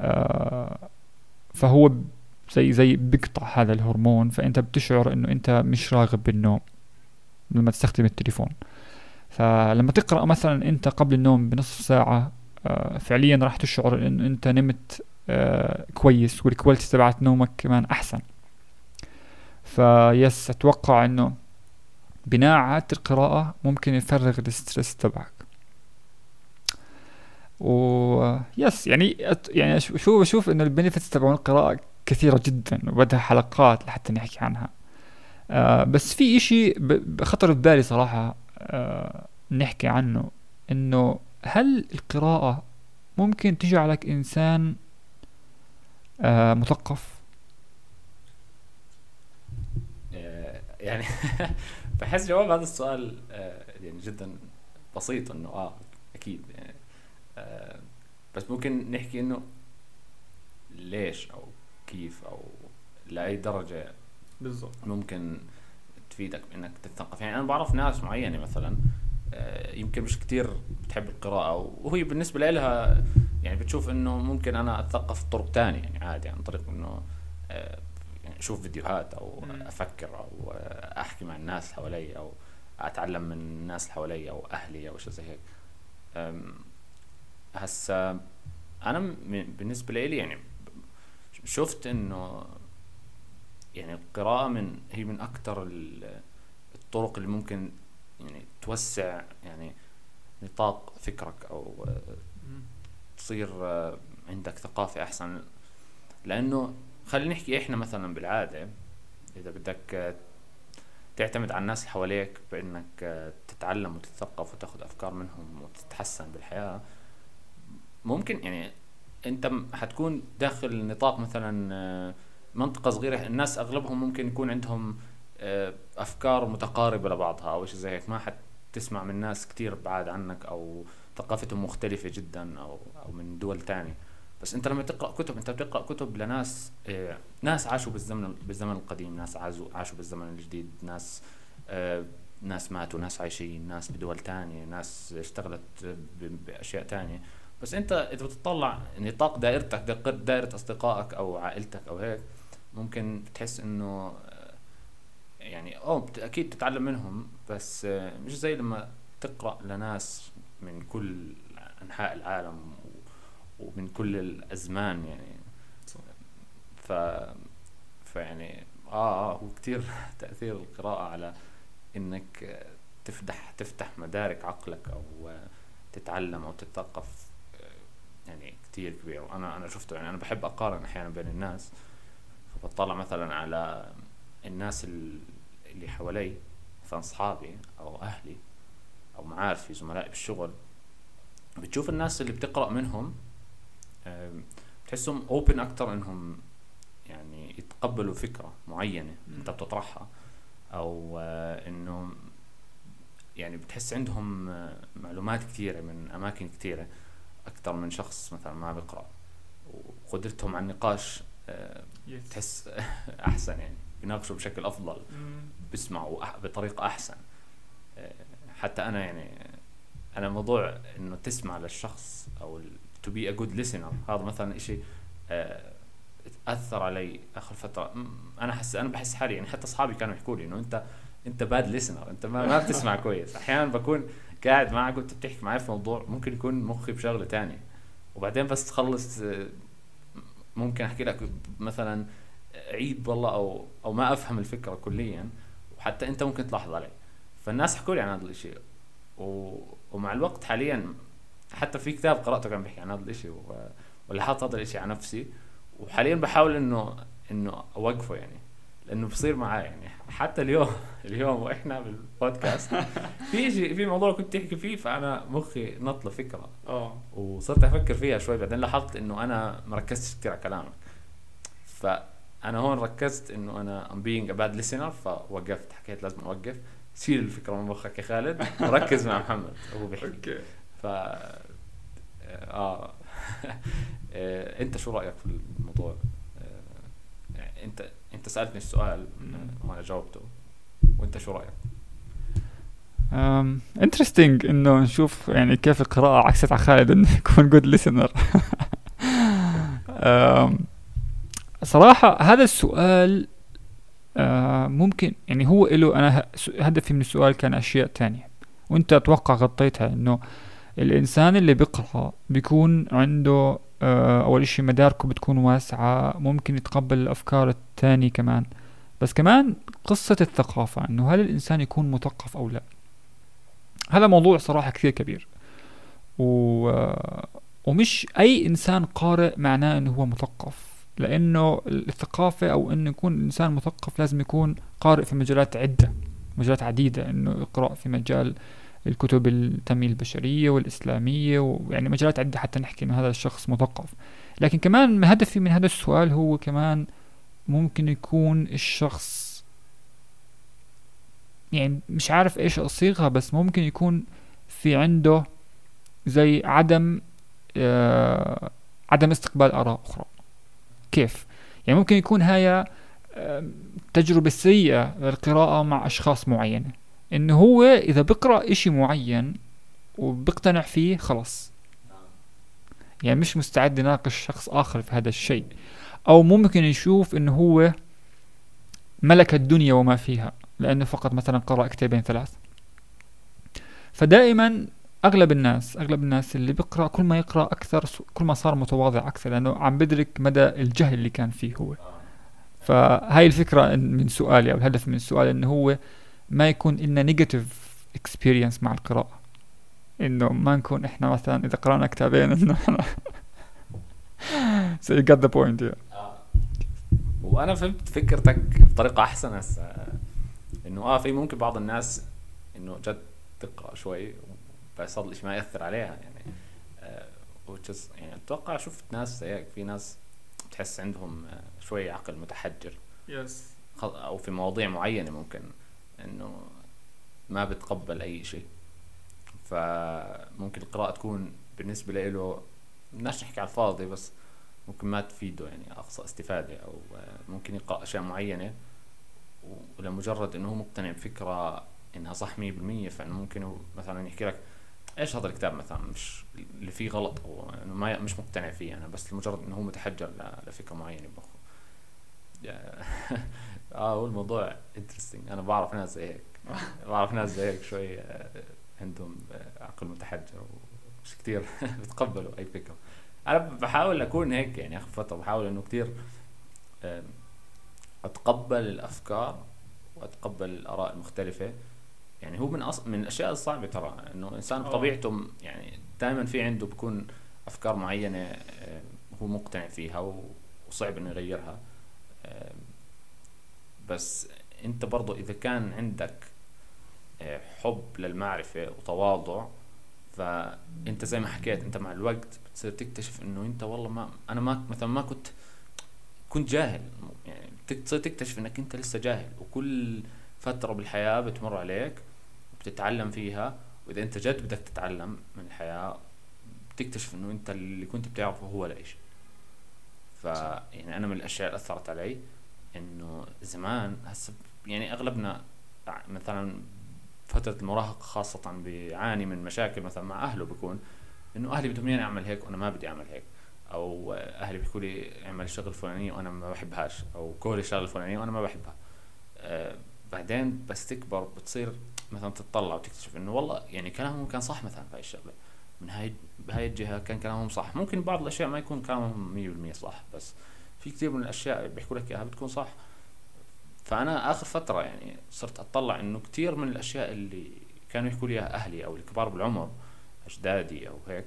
آه، فهو زي زي بيقطع هذا الهرمون فأنت بتشعر إنه أنت مش راغب بالنوم لما تستخدم التليفون فلما تقرأ مثلا أنت قبل النوم بنصف ساعة آه، فعليا راح تشعر انه أنت نمت آه، كويس وال quality تبعت نومك كمان أحسن ف yes أتوقع إنه بناء عادة القراءة ممكن يفرغ ال stress تبعك و yes يعني. يعني أش- شو بشوف إنه ال benefits تبعون القراءة كثيرة جدا وبدها حلقات لحتى نحكي عنها. آه بس في إشي في بالي صراحة آه نحكي عنه إنه هل القراءة ممكن تجعلك إنسان آه مثقف؟ آه، يعني بحس جواب هذا السؤال آه، يعني جدا بسيط إنه آه أكيد يعني آه، بس ممكن نحكي إنه ليش أو كيف أو لأي درجة بالضبط. ممكن تفيدك بإنك تتثقف. يعني أنا بعرف ناس معينة مثلا آه، يمكن مش كتير بتحب القراءة وهي بالنسبة لها يعني بتشوف إنه ممكن أنا أتثقف بطرق تانية يعني عادي عن طريق إنه آه، يعني أشوف فيديوهات أو. أفكر أو أحكي مع الناس اللي حوالي أو أتعلم من الناس اللي حوالي أو أهلي أو شيء زي هيك. هسا أنا بالنسبة لي يعني شفت إنه يعني القراءة من هي من ال- الطرق اللي ممكن يعني توسع يعني نطاق فكرك آه، تصير عندك ثقافة أحسن. لأنه خلينا نحكي إحنا مثلا بالعادة إذا بدك تعتمد على الناس اللي حواليك بإنك آه، تتعلم وتتثقف وتاخذ أفكار منهم وتتحسن بالحياة ممكن يعني أنت م- حتكون داخل نطاق مثلا آه، منطقة صغيرة الناس أغلبهم ممكن يكون عندهم آه، أفكار متقاربة لبعضها أو شيء زي هيك. ما حتسمع من ناس كتير بعاد عنك أو ثقافتهم مختلفة جدا أو أو من دول تانية. بس أنت لما تقرأ كتب أنت بتقرأ كتب لناس آه، ناس عاشوا بالزمن بالزمن القديم. ناس عاشوا عاشوا بالزمن الجديد. ناس ناس ماتوا ناس عايشين ناس بدول تانية ناس اشتغلت ب- بأشياء تانية. بس انت إذا بتطلع نطاق دائرتك دائرة أصدقائك أو عائلتك أو هيك ممكن تحس إنه آه، يعني بت- أكيد تتعلم منهم بس آه، مش زي لما تقرأ لناس من كل أنحاء العالم ومن كل الأزمان يعني. ف فيعني آه آه هو كثير تأثير القراءة على إنك آه، تفتح تفتح مدارك عقلك أو آه، تتعلم أو تتثقف آه، يعني كثير كبير. وأنا أنا شفته يعني أنا بحب أقارن أحيانا بين الناس. فبطلع مثلا على الناس ال- اللي حوالي مثلا اصحابي أو أهلي أو معارفي زملائي بالشغل. بتشوف الناس اللي بتقرأ منهم بتحسهم اوبن أكثر إنهم يعني يتقبلوا فكرة معينة. أنت بتطرحها. أو آه، انه يعني بتحس عندهم آه، معلومات كثيره من أماكن كثيره أكثر من شخص مثلا ما بيقرأ. وقدرتهم على النقاش آه، تحس أحسن يعني. بيناقشوا بشكل أفضل. بيسمعوا بطريقة أحسن. آه، حتى أنا يعني أنا موضوع إنه تسمع للشخص أو to be a good listener. هذا مثلا إشي آه، اثر علي آخر فترة. أنا حس أنا بحس حالي يعني حتى أصحابي كانوا يحكوا لي إنه أنت أنت bad listener. أنت ما, ما بتسمع كويس. أحيانا بكون قاعد معك وانت بتحكي معي في موضوع ممكن يكون مخي بشغلة تانية وبعدين بس تخلص ممكن أحكي لك مثلا عيب والله أو أو ما أفهم الفكرة كليا وحتى أنت ممكن تلاحظ علي فالناس حكوا لي عن هذا الشيء. ومع الوقت حاليا حتى في كتاب قرأته كان بيحكي عن هذا الشيء. ولاحظت هذا الشيء على نفسي وحاليا بحاول إنه إنه أوقفه يعني لأنه بصير معي يعني. حتى اليوم اليوم وإحنا بالبودكاست. في شيء في موضوع كنت تحكي فيه فأنا مخي نط لفكره آه. وصرت أفكر فيها شوي بعدين لاحظت إنه أنا ما ركزتش كثير على كلامك. فأنا هون ركزت إنه أنا I'm being a bad listener فوقفت. حكيت لازم أوقف. شيل الفكرة من مخك يا خالد وركز مع محمد وهو بيحكي. okay. ف آه. آه، أنت شو رأيك في الموضوع؟ آه، أنت انت سألتني السؤال وأنا جاوبته. وانت شو رأيك؟ interesting إنه نشوف يعني كيف القراءة عكست على خالد إنه يكون good أم، صراحة هذا السؤال آه، ممكن يعني هو له أنا هدفي من السؤال كان أشياء تانية. وأنت أتوقع غطيتها إنه الإنسان اللي بيقرأ بيكون عنده آه، أول إشي مداركه بتكون واسعة ممكن يتقبل الأفكار التانية كمان. بس كمان قصة الثقافة إنه هل الإنسان يكون مثقف أو لا؟ هذا موضوع صراحة كثير كبير. و... ومش أي إنسان قارئ معناه إنه هو مثقف. لأنه الثقافة أو إنه يكون الإنسان مثقف لازم يكون قارئ في مجالات عدة مجالات عديدة إنه يقرأ في مجال الكتب التنمية البشرية والإسلامية ويعني مجالات عدة حتى نحكي إنه هذا الشخص مثقف. لكن كمان هدفي من هذا السؤال هو كمان ممكن يكون الشخص يعني مش عارف إيش أصيغها بس ممكن يكون في عنده زي عدم آه عدم استقبال آراء أخرى. كيف؟ يعني ممكن يكون هاي آه تجربة سيئة للقراءة مع أشخاص معينة. انه هو إذا بقرأ إشي معين وبقتنع فيه خلص يعني مش مستعد يناقش شخص آخر في هذا الشيء. أو ممكن يشوف انه هو ملك الدنيا وما فيها لأنه فقط مثلا قرأ كتابين ثلاث. فدائما أغلب الناس أغلب الناس اللي بيقرأ كل ما يقرأ أكثر س- كل ما صار متواضع أكثر لأنه عم بدرك مدى الجهل اللي كان فيه هو. فهاي الفكرة إن- من سؤالي أو الهدف من السؤال إنه هو ما يكون لنا negative experience مع القراءة. إنه ما نكون إحنا مثلا إذا قرأنا كتابين إنه إحنا so you got the point yeah. وأنا فهمت فكرتك بطريقة أحسن هسه. إنه آه في ممكن بعض الناس إنه جد تقرا شوي بس هذا الشيء ما يأثر عليها يعني. آه which is- يعني أتوقع شفت ناس هيك في ناس بتحس عندهم آه، شوي عقل متحجر. يس خل- أو في مواضيع معينة ممكن إنه ما بتقبل أي شيء. فممكن القراءة تكون بالنسبة له بدناش نحكي على الفاضي بس ممكن ما تفيده يعني أقصى استفادة أو ممكن يقرأ أشياء معينة و- ولمجرد إنه هو مقتنع بفكرة إنها صح 100% فإنه ممكن مثلا يحكي لك إيش هذا الكتاب مثلا؟ مش اللي فيه غلط أو إنه ما مش مقتنع فيه أنا بس لمجرد إنه هو متحجر ل- لفكرة معينة بمخه آه هو الموضوع انترستنج أنا بعرف ناس زي هيك. بعرف ناس زي هيك شوي آه، عندهم آه، عقل متحجر ومش كتير بتقبلوا اي فكره أنا بحاول أكون هيك يعني آخر فترة بحاول إنه كتير آم، أتقبل الأفكار وأتقبل الآراء المختلفة. يعني هو من أص... من الأشياء الصعبة ترى إنه الإنسان آه. بطبيعته م- يعني دائما في عنده بكون أفكار معينة آه، هو مقتنع فيها وصعب إنه يغيرها. بس انت برضو إذا كان عندك آه، حب للمعرفة وتواضع فانت زي ما حكيت انت مع الوقت بتصير تكتشف إنه انت والله ما أنا ما مثلا ما كنت كنت جاهل يعني بتصير تكتشف إنك انت لسه جاهل وكل فترة بالحياة بتمر عليك بتتعلم فيها وإذا انت جد بدك تتعلم من الحياة بتكتشف إنه انت اللي كنت بتعرفه هو لا شيء ف يعني أنا من الأشياء اللي أثرت علي. إنه زمان هسه يعني أغلبنا مثلا فترة المراهقة خاصة بيعاني من مشاكل مثلا مع أهله بيكون إنه أهلي بدهم اياني أعمل هيك وأنا ما بدي أعمل هيك. أو أهلي بيحكوا لي اعمل الشغل الفلاني وأنا ما بحبهاش. أو كل الشغله الفلانيه وأنا ما بحبها. آه بعدين بس تكبر بتصير مثلا تتطلع وتكتشف إنه والله يعني كلامهم كان صح مثلا في الشغلة. من هاي بهاي الجهة كان كلامهم صح. ممكن بعض الأشياء ما يكون كلامهم 100% صح بس في كثير من الأشياء بيحكوا لك إياها بتكون صح. فأنا آخر فترة يعني صرت أطلع إنه كثير من الأشياء اللي كانوا يحكوا لي إياها أهلي أو الكبار بالعمر أجدادي أو هيك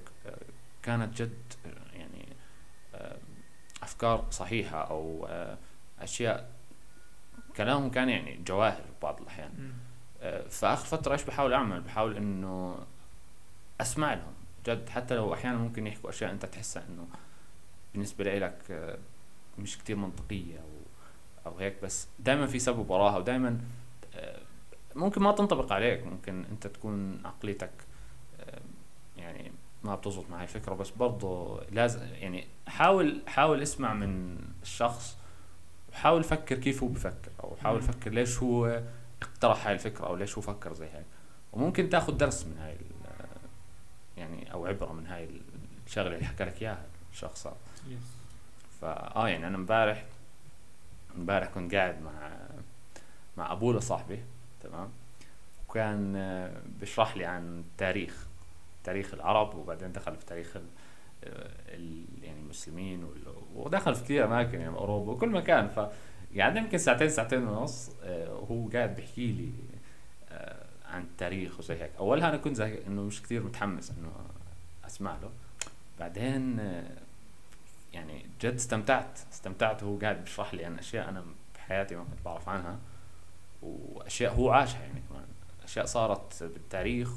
كانت جد يعني آه، أفكار صحيحة أو آه، أشياء كلامهم كان يعني جواهر بعض الأحيان. آه، فآخر فترة إيش بحاول أعمل؟ بحاول إنه أسمع لهم جد. حتى لو أحيانا ممكن يحكوا أشياء أنت تحسها إنه بالنسبة لك مش كتير منطقية أو أو هيك بس دائما في سبب وراها ودائما ممكن ما تنطبق عليك ممكن أنت تكون عقليتك آه، يعني ما بتزبط مع هاي الفكرة بس برضه لازم يعني حاول حاول اسمع من الشخص وحاول فكر كيف هو بفكر أو حاول. فكر ليش هو اقترح هاي الفكرة أو ليش هو فكر زي هيك. وممكن تاخذ درس من هاي يعني أو عبرة من هاي الشغلة اللي حكى لك إياها الشخص هذا. فا آه يعني أنا امبارح امبارح كنت قاعد مع مع ابوه لصاحبي تمام؟ وكان آه، بيشرح لي عن تاريخ تاريخ العرب وبعدين دخل في تاريخ ال آه، ال يعني المسلمين ودخل في كثير أماكن يعني أوروبا وكل مكان. ف قعدنا يمكن ساعتين ساعتين ونص آه، وهو قاعد بيحكي لي آه، عن التاريخ وزي هيك. أولها أنا كنت زي إنه مش كثير متحمس إنه أسمع له. بعدين آه، يعني جد استمتعت. استمتعت وهو قاعد بيشرح لي عن أشياء أنا بحياتي ما كنت بعرف عنها وأشياء هو عاشها يعني كمان. أشياء صارت بالتاريخ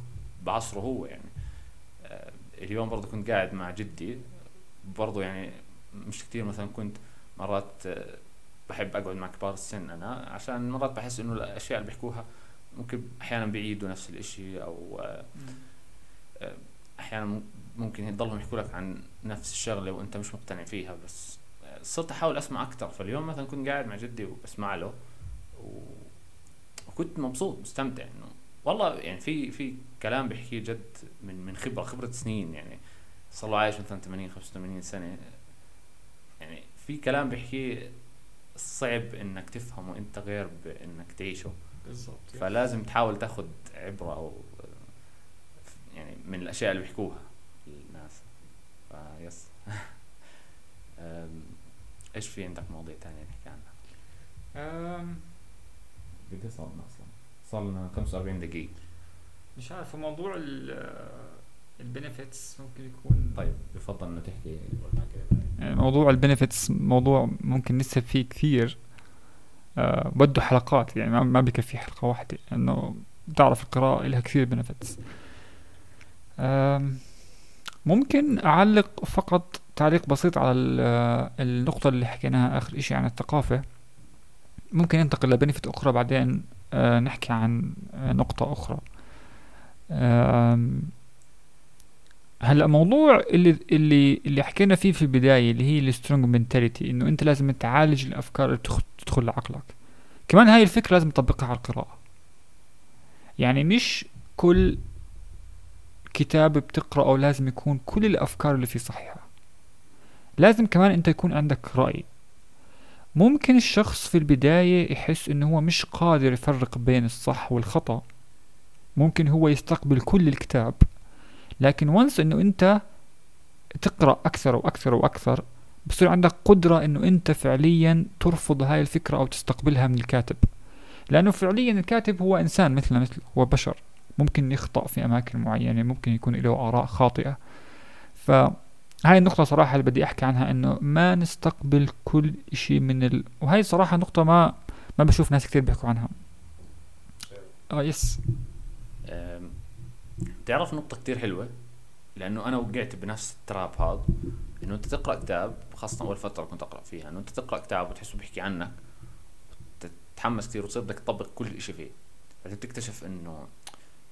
بعصره هو يعني. آه، اليوم برضه كنت قاعد مع جدي. برضه يعني مش كتير مثلا كنت مرات آه، بحب أقعد مع كبار السن أنا عشان مرات بحس إنه الأشياء اللي بيحكوها ممكن أحيانا بيعيدوا نفس الإشي أو آه، أحيانا ممكن يضلهم يحكوا لك عن نفس الشغلة وانت مش مقتنع فيها بس صرت أحاول أسمع أكثر فاليوم مثلا كنت قاعد مع جدي وبسمع له و... وكنت مبسوط مستمتع إنه والله يعني في في كلام بيحكيه جد من من خبرة خبرة سنين يعني صار له عايش مثلا 80 85 سنة. يعني في كلام بيحكيه صعب إنك تفهمه إنت غير بإنك تعيشه. بالضبط. فلازم تحاول تاخذ عبرة أو يعني من الأشياء اللي بيحكوها. فيس. إيش في عندك مواضيع تانية نحكي عنها؟ قد صار لنا أصلا؟ صار لنا 45 دقيقة. مش عارف موضوع ال benefits ممكن يكون طيب بفضل إنه تحكي يعني موضوع ال benefits موضوع ممكن نسهب فيه كثير. آه بده حلقات يعني ما, ما بكفي حلقة واحدة انه بتعرف القراءة لها كثير benefits ممكن أعلق فقط تعليق بسيط على ال- النقطة اللي حكيناها آخر إشي عن الثقافة. ممكن ننتقل ل benefit أخرى بعدين آه نحكي عن آه نقطة أخرى. آم، هلا موضوع اللي اللي اللي حكينا فيه في البداية اللي هي السترونج منتاليتي إنه أنت لازم تعالج الأفكار اللي تدخل لعقلك. كمان هاي الفكرة لازم تطبقها على القراءة. يعني مش كل كتاب بتقرأه لازم يكون كل الأفكار اللي فيه صحيحة. لازم كمان أنت يكون عندك رأي. ممكن الشخص في البداية يحس إنه هو مش قادر يفرق بين الصح والخطأ. ممكن هو يستقبل كل الكتاب. لكن وانس إنه أنت تقرأ أكثر وأكثر وأكثر بصير عندك قدرة إنه أنت فعليا ترفض هاي الفكرة أو تستقبلها من الكاتب. لأنه فعليا الكاتب هو إنسان مثلنا مثل هو بشر. ممكن يخطأ في أماكن معينة ممكن يكون له آراء خاطئة. فهاي النقطة صراحة اللي بدي أحكي عنها إنه ما نستقبل كل إشي من ال... وهي صراحة نقطة ما ما بشوف ناس كثير بيحكوا عنها. آه يس. أم، تعرف نقطة كتير حلوة؟ لأنه أنا وقعت بنفس التراب هذا إنه أنت تقرأ كتاب خاصة أول فترة كنت أقرأ فيها إنه أنت تقرأ كتاب وتحسه بيحكي عنك تتحمس كتير وتصير بدك تطبق كل إشي فيه. بعدين تكتشف إنه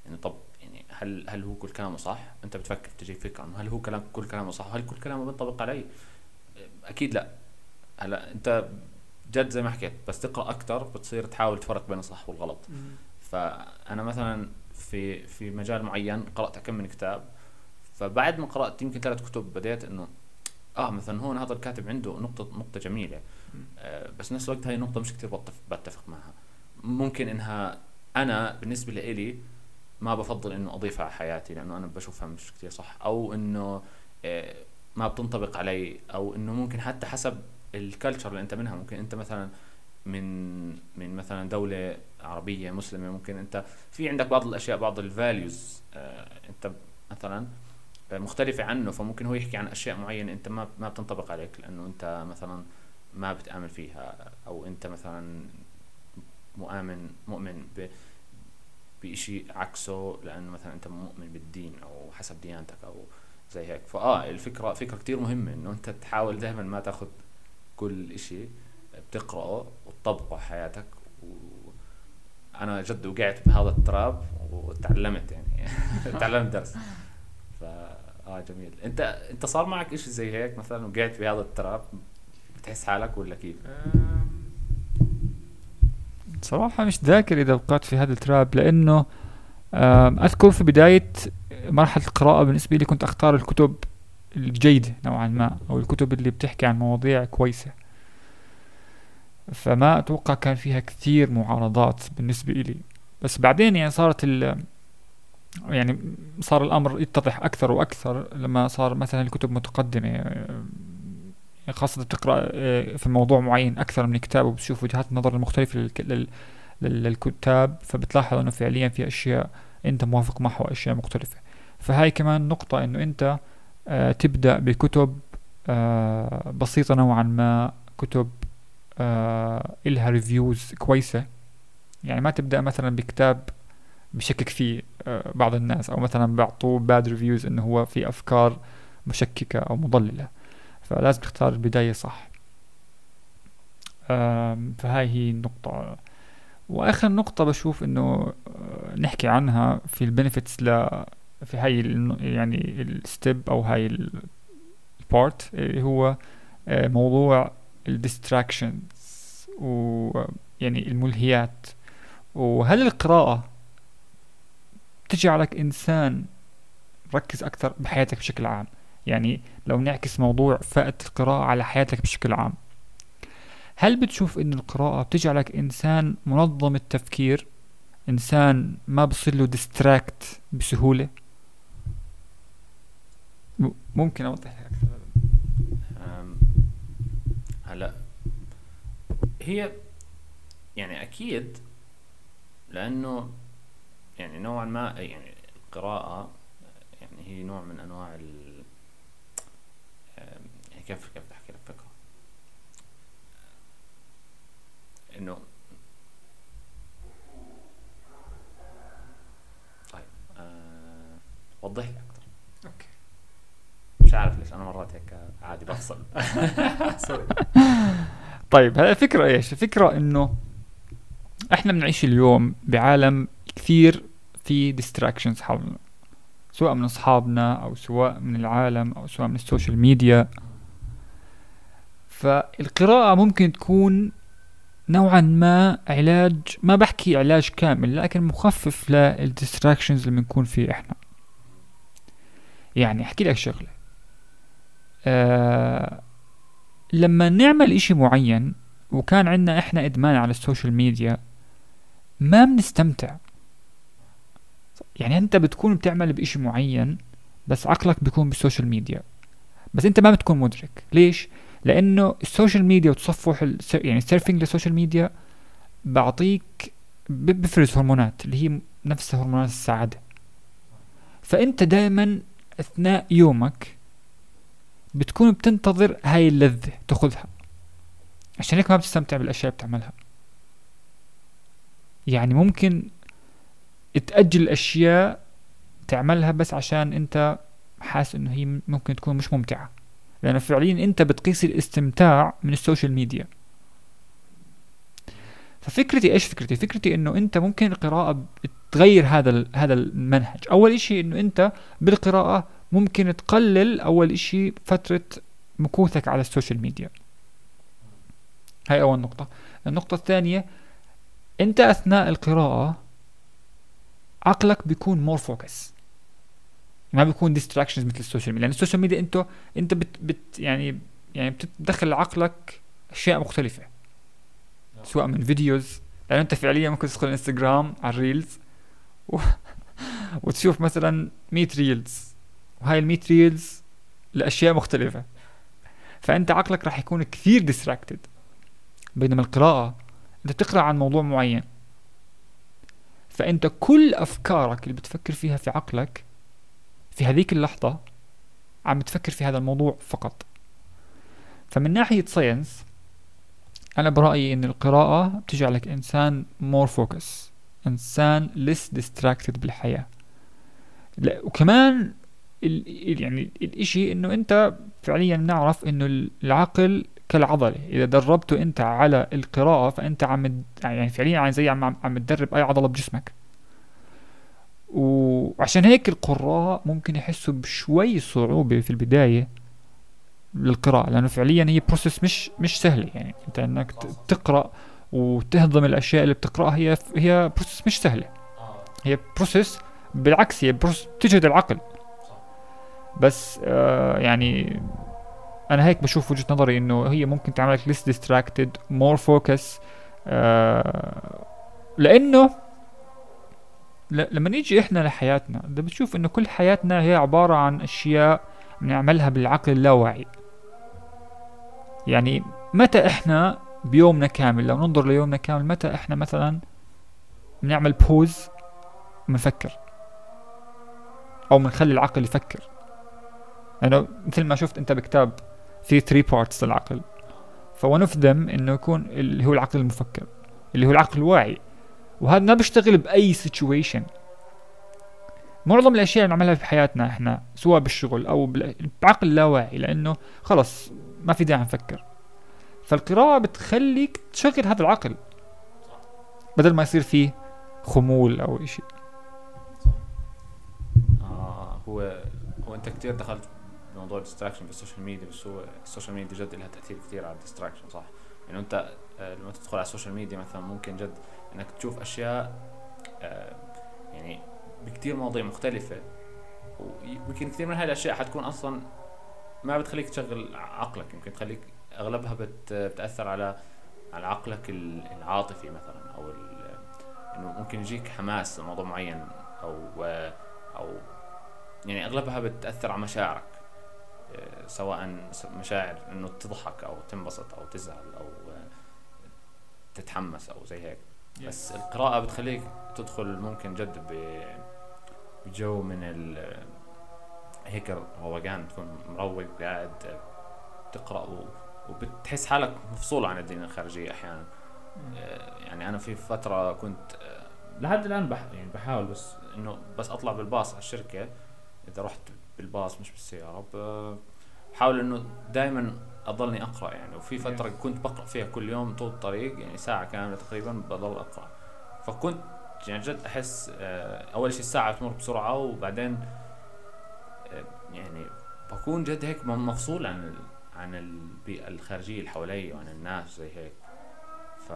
إنه طب يعني هل هل هو كل كلامه صح؟ أنت بتفكر تجي فكرة إنه هل هو كلام كل كلامه صح؟ هل كل كلامه بينطبق علي؟ أكيد لا. هلا أنت جد زي ما حكيت بس تقرأ أكتر بتصير تحاول تفرق بين الصح والغلط. فأنا مثلا في في مجال معين قرأت كم من كتاب فبعد ما قرأت يمكن ثلاث كتب بديت إنه آه مثلا هون هذا الكاتب عنده نقطة نقطة جميلة. آه بس نفس الوقت هاي النقطة مش كثير بتفق, معها. ممكن إنها أنا بالنسبة لإلي ما بفضل إنه اضيفها على حياتي لأنه أنا بشوفها مش كثير صح. أو إنه آه ما بتنطبق علي. أو إنه ممكن حتى حسب ال culture اللي أنت منها. ممكن أنت مثلا من من مثلا دولة عربية مسلمة. ممكن أنت في عندك بعض الأشياء بعض ال values آه أنت مثلا مختلفة عنه. فممكن هو يحكي عن أشياء معينة أنت ما ما بتنطبق عليك. لأنه أنت مثلا ما بتآمن فيها. أو أنت مثلا مؤمن مؤمن بشيء عكسه لأنه مثلا أنت مؤمن بالدين أو حسب ديانتك أو زي هيك. فآه الفكرة فكرة كتير مهمة إنه أنت تحاول دائما ما تاخذ كل إشي بتقرأه وتطبقه حياتك. أنا جد وقعت بهذا التراب وتعلمت يعني. تعلمت درس. ف آه جميل. أنت أنت صار معك إشي زي هيك مثلا وقعت بهذا التراب؟ بتحس حالك ولا كيف؟ صراحة مش ذاكر إذا وقعت في هذا التراب لأنه أذكر في بداية مرحلة القراءة بالنسبة لي كنت أختار الكتب الجيدة نوعا ما أو الكتب اللي بتحكي عن مواضيع كويسة. فما أتوقع كان فيها كثير معارضات بالنسبة إلي. بس بعدين يعني صارت ال يعني صار الأمر يتضح أكثر وأكثر لما صار مثلا الكتب متقدمة خاصة بتقرأ آه، في موضوع معين أكثر من كتاب وبتشوف وجهات النظر المختلفة للكتاب فبتلاحظ أنه فعليا في أشياء أنت موافق معها وأشياء مختلفة. فهاي كمان نقطة أنه أنت آه، تبدأ بكتب آه، بسيطة نوعا ما كتب إلها reviews كويسة. يعني ما تبدأ مثلا بكتاب بشكك فيه بعض الناس أو مثلا بيعطوه bad reviews إنه هو في أفكار مشككة أو مضللة. فلازم تختار البداية صح. فهاي هي النقطة. وآخر نقطة بشوف إنه آه، نحكي عنها في ال benefits ل في هاي يعني ال step أو هاي ال part اللي هو آه، موضوع ال distractions ويعني الملهيات. وهل القراءة تجعلك إنسان مركز أكثر بحياتك بشكل عام؟ يعني لو نعكس موضوع فائدة القراءة على حياتك بشكل عام. هل بتشوف إن القراءة بتجعلك إنسان منظم التفكير؟ إنسان ما بصير له ديستراكت بسهولة؟ ممكن أوضح لك. أكثر هلا هي يعني أكيد لأنه يعني نوعا ما يعني القراءة يعني هي نوع من أنواع ال كيف كيف احكي لك فكرة انه طيب أه وضح لي أكثر okay. مش عارف ليش أنا مرات هيك عادي بفصل. طيب هلا الفكرة إيش؟ الفكرة إنه إحنا بنعيش اليوم بعالم كثير في distractions حولنا. سواء من أصحابنا أو سواء من العالم أو سواء من ال social media. فالقراءة ممكن تكون نوعا ما علاج ما بحكي علاج كامل لكن مخفف لل distractions اللي بنكون فيه إحنا. يعني أحكي لك شغلة. آه لما نعمل إشي معين وكان عندنا إحنا إدمان على ال social media ما بنستمتع. يعني أنت بتكون بتعمل بإشي معين بس عقلك بيكون بال social media. بس أنت ما بتكون مدرك. ليش؟ لأنه ال social media وتصفح يعني ال surfing لل social media بعطيك بفرز هرمونات اللي هي نفسها هرمونات السعادة. فأنت دائما أثناء يومك بتكون بتنتظر هاي اللذة تأخذها. عشان هيك ما بتستمتع بالأشياء اللي بتعملها. يعني ممكن تأجل أشياء تعملها بس عشان أنت حاسس إنه هي ممكن تكون مش ممتعة. لأنه فعليا أنت بتقيس الاستمتاع من السوشيال ميديا. ففكرتي إيش فكرتي؟ فكرتي إنه أنت ممكن القراءة تغير هذا هذا المنهج. أول إشي إنه أنت بالقراءة ممكن تقلل أول إشي فترة مكوثك على ال social media. هاي أول نقطة. النقطة الثانية أنت أثناء القراءة عقلك بيكون more focus ما بيكون distractions مثل ال social media. لأن ال social media انت انت بت, بت يعني يعني بتدخل عقلك أشياء مختلفة. سواء من videos لأن أنت فعليا ممكن تدخل انستغرام على ال reels و... وتشوف مثلا 100 reels وهاي ال 100 reels لأشياء مختلفة. فأنت عقلك راح يكون كثير distracted بينما القراءة أنت بتقرأ عن موضوع معين. فأنت كل أفكارك اللي بتفكر فيها في عقلك في هذيك اللحظة عم بتفكر في هذا الموضوع فقط. فمن ناحية science أنا برأيي إن القراءة بتجعلك إنسان more focus إنسان less distracted بالحياة. لا وكمان ال يعني الإشي إنه أنت فعليا نعرف إنه العقل كالعضلة. إذا دربته أنت على القراءة فأنت عم يعني فعليا زي عم عم تدرب أي عضلة بجسمك. وعشان هيك القراء ممكن يحسوا بشوي صعوبة في البداية للقراءة لأنه فعليا هي بروسيس مش مش سهلة. يعني أنت إنك تقرأ وتهضم الأشياء اللي بتقرأها هي هي process مش سهلة. هي process بالعكس هي process بتجهد العقل. بس آه يعني أنا هيك بشوف وجهة نظري إنه هي ممكن تعملك less distracted more focus آه لأنه لما نيجي إحنا لحياتنا ده بتشوف إنه كل حياتنا هي عبارة عن أشياء بنعملها بالعقل اللاواعي يعني متى إحنا بيومنا كامل لو ننظر ليومنا كامل متى إحنا مثلا بنعمل pause بنفكر أو بنخلي العقل يفكر. يعني مثل ما شفت أنت بكتاب في 3 parts للعقل. ف one of them إنه يكون اللي هو العقل المفكر اللي هو العقل الواعي. وهذا ما بيشتغل بأي situation معظم الأشياء اللي بنعملها في حياتنا إحنا سواء بالشغل أو بعقل اللاواعي لأنه خلص ما في داعي نفكر. فالقراءة بتخليك تشغل هذا العقل. بدل ما يصير فيه خمول أو إشي. آه هو هو أنت كثير دخلت بموضوع ال distraction بال social media بس هو ال social media جد لها تأثير كثير على ال distraction صح؟ يعني أنت آه، لما تدخل على ال social media مثلا ممكن جد إنك تشوف أشياء آه، يعني بكثير مواضيع مختلفة. ويمكن كثير من هاي الأشياء حتكون أصلا ما بتخليك تشغل عقلك يمكن تخليك أغلبها بت بتأثر على على عقلك ال- العاطفي مثلا أو إنه ممكن يجيك حماس لموضوع معين أو أو يعني أغلبها بتأثر على مشاعرك. آه، سواء مشاعر إنه تضحك أو تنبسط أو تزعل أو آه، تتحمس أو زي هيك. بس القراءة بتخليك تدخل ممكن جد بجو من ال هيك روقان تكون مروق قاعد تقرأ و- وبتحس حالك مفصول عن الدنيا الخارجية أحيانا. آه، يعني أنا في فترة كنت آه، لحد الآن بح يعني بحاول بس إنه بس أطلع بالباص على الشركة. إذا رحت بالباص مش بالسيارة بحاول إنه دائما أضلني أقرأ يعني. وفي فترة كنت بقرأ فيها كل يوم طول الطريق يعني ساعة كاملة تقريبا بضل أقرأ. فكنت يعني جد أحس آه، أول شيء الساعة بتمر بسرعة وبعدين آه، يعني بكون جد هيك مفصول عن. عن البيئة الخارجية اللي حوالي وعن الناس زي هيك. ف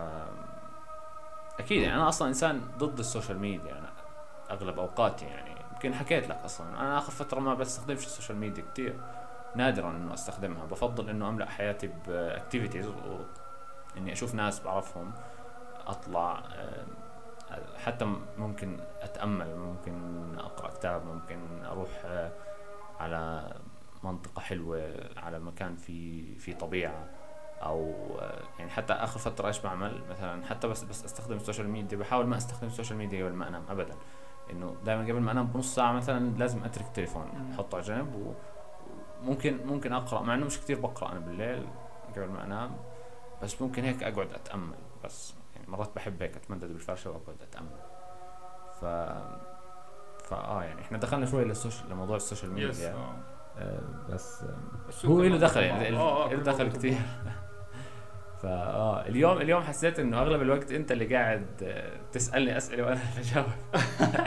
أكيد يعني أنا أصلا إنسان ضد ال social media أنا أغلب أوقاتي يعني. يمكن حكيت لك أصلا أنا آخر فترة ما بستخدمش ال social media كتير. نادرا إنه أستخدمها. بفضل إنه أملأ حياتي ب activities إني أشوف ناس بعرفهم أطلع آه، حتى ممكن أتأمل ممكن أقرأ كتاب ممكن أروح آه، على منطقة حلوة على مكان في في طبيعة أو آه، يعني حتى آخر فترة إيش بعمل؟ مثلا حتى بس بس أستخدم ال social media بحاول ما أستخدم ال social media قبل ما أنام ابدا. إنه دائما قبل ما أنام بنص ساعة مثلا لازم أترك التليفون. أحطه على جنب وممكن ممكن أقرأ مع إنه مش كثير بقرأ أنا بالليل قبل ما أنام بس ممكن هيك أقعد أتأمل بس يعني مرات بحب هيك أتمدد بالفرشة وأقعد أتأمل ف ف آه يعني إحنا دخلنا شوي لل social لموضوع ال social media آه. آه بس آه هو له دخل. يعني آه، آه، له كله دخل. كثير فا آه اليوم اليوم حسيت إنه أغلب الوقت أنت اللي قاعد آه، تسألني أسئلة وأنا اللي بجاوب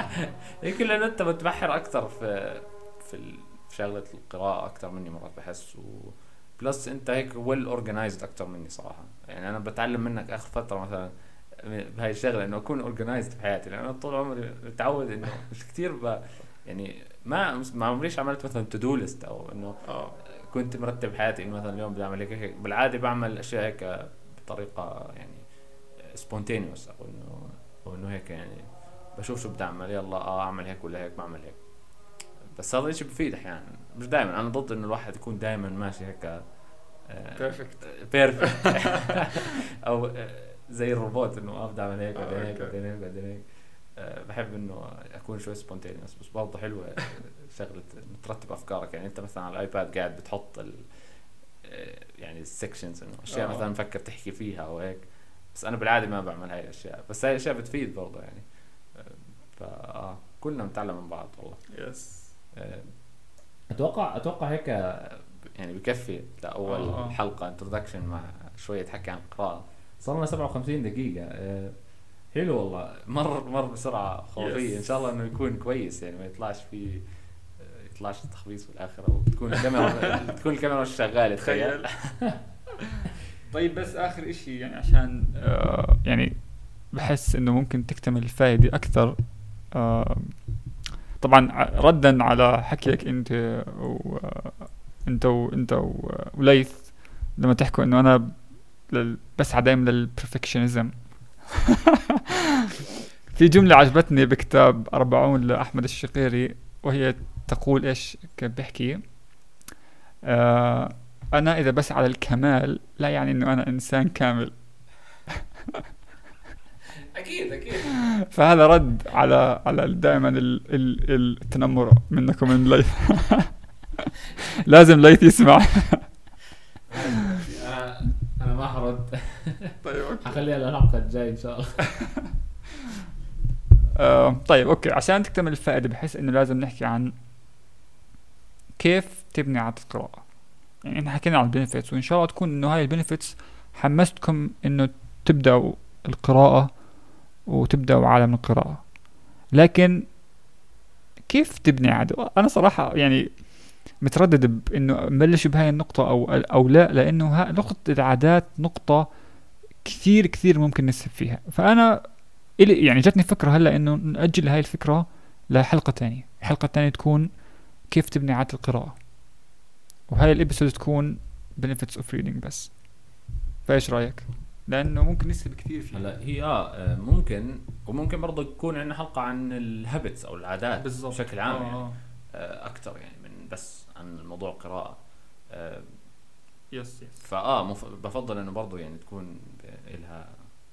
يمكن لأنه أنت متبحر أكثر في في شغله القراءة أكثر مني مرات بحس و plus أنت هيك well organized أكثر مني صراحة. يعني أنا بتعلم منك آخر فترة مثلا بهاي الشغلة إنه أكون organized في حياتي لأنه طول عمري متعود إنه مش كثير ب يعني ما ما عمريش عملت مثلا to do list أو إنه آه. كنت مرتب حياتي إنه مثلا اليوم بدي اعمل هيك هيك. بالعادة بعمل أشياء هيك بطريقة يعني spontaneous أو إنه أو إنه هيك يعني بشوف شو بدي أعمل يلا آه أعمل هيك ولا هيك بعمل هيك. بس هذا الشيء بفيد أحيانا. مش دائما أنا ضد إنه الواحد يكون دائما ماشي هيك perfect perfect أو آه، زي الروبوت إنه آه بدي اعمل هيك آه، بعدين هيك. بعدين هيك بعدين هيك. آه، بحب إنه أكون شوي spontaneous بس برضه حلوة آه، شغله ترتب أفكارك. يعني أنت مثلا على الايباد قاعد بتحط ال آه، يعني ال sections إنه أشياء آه. مثلا مفكر تحكي فيها أو هيك. بس أنا بالعادة ما بعمل هاي الأشياء. بس هاي الاشياء بتفيد برضه يعني. آه، فا آه كلنا بنتعلم من بعض والله. yes آه، أتوقع أتوقع هيك آه، يعني بكفي لاول آه، آه. حلقة introduction مع شوية حكي عن القراءه صار لنا 57 دقيقة. آه، حلو والله. مر مر بسرعة خرافية. Yes. إن شاء الله إنه يكون كويس يعني ما يطلعش في آه، يطلعش تخبيص بالاخر أو تكون الكاميرا تكون الكاميرا مش شغالة تخيل. طيب بس آخر إشي يعني عشان آه يعني بحس إنه ممكن تكتمل الفائدة أكثر آه طبعا ردا على حكيك أنت و أنت وانت وليث لما تحكوا إنه أنا بسعى دائما للبرفكشنزم. في جملة عجبتني بكتاب أربعون لأحمد الشقيري وهي تقول إيش كيف بيحكي؟ آه أنا إذا بسعى للكمال لا يعني إنه أنا إنسان كامل. أكيد أكيد. فهذا رد على على دائما ال ال التنمر منكم من ليث. لازم ليث يسمع. أنا أنا ما حرد طيب أوكي. حخليها للحلقه الجاي إن شاء الله. آه طيب okay. عشان تكتمل الفائدة بحس إنه لازم نحكي عن كيف تبني عادة القراءة يعني إحنا حكينا عن ال benefits وإن شاء الله تكون إنه هاي ال benefits حمستكم إنه تبدأوا القراءة وتبدأوا عالم القراءة. لكن كيف تبني عادة أنا صراحة يعني متردد بانه أبلش بهاي النقطة أو أو لا لأنه ها نقطة العادات نقطة كثير كثير ممكن نسب فيها. فأنا إلي يعني جاتني فكرة هلأ إنه نأجل هاي الفكرة لحلقة تانية. الحلقة التانية تكون كيف تبني عادة القراءة. وهاي ال episode تكون benefits of reading بس. فإيش رأيك؟ لأنه ممكن نسب كثير فيها. هلا هي آه ممكن وممكن برضه يكون عندنا حلقة عن ال habits أو العادات بالضبط. بشكل عام يعني. آه. آه أكثر يعني من بس عن موضوع القراءة. آه yes yes فآه مف... بفضل إنه برضه يعني تكون إلها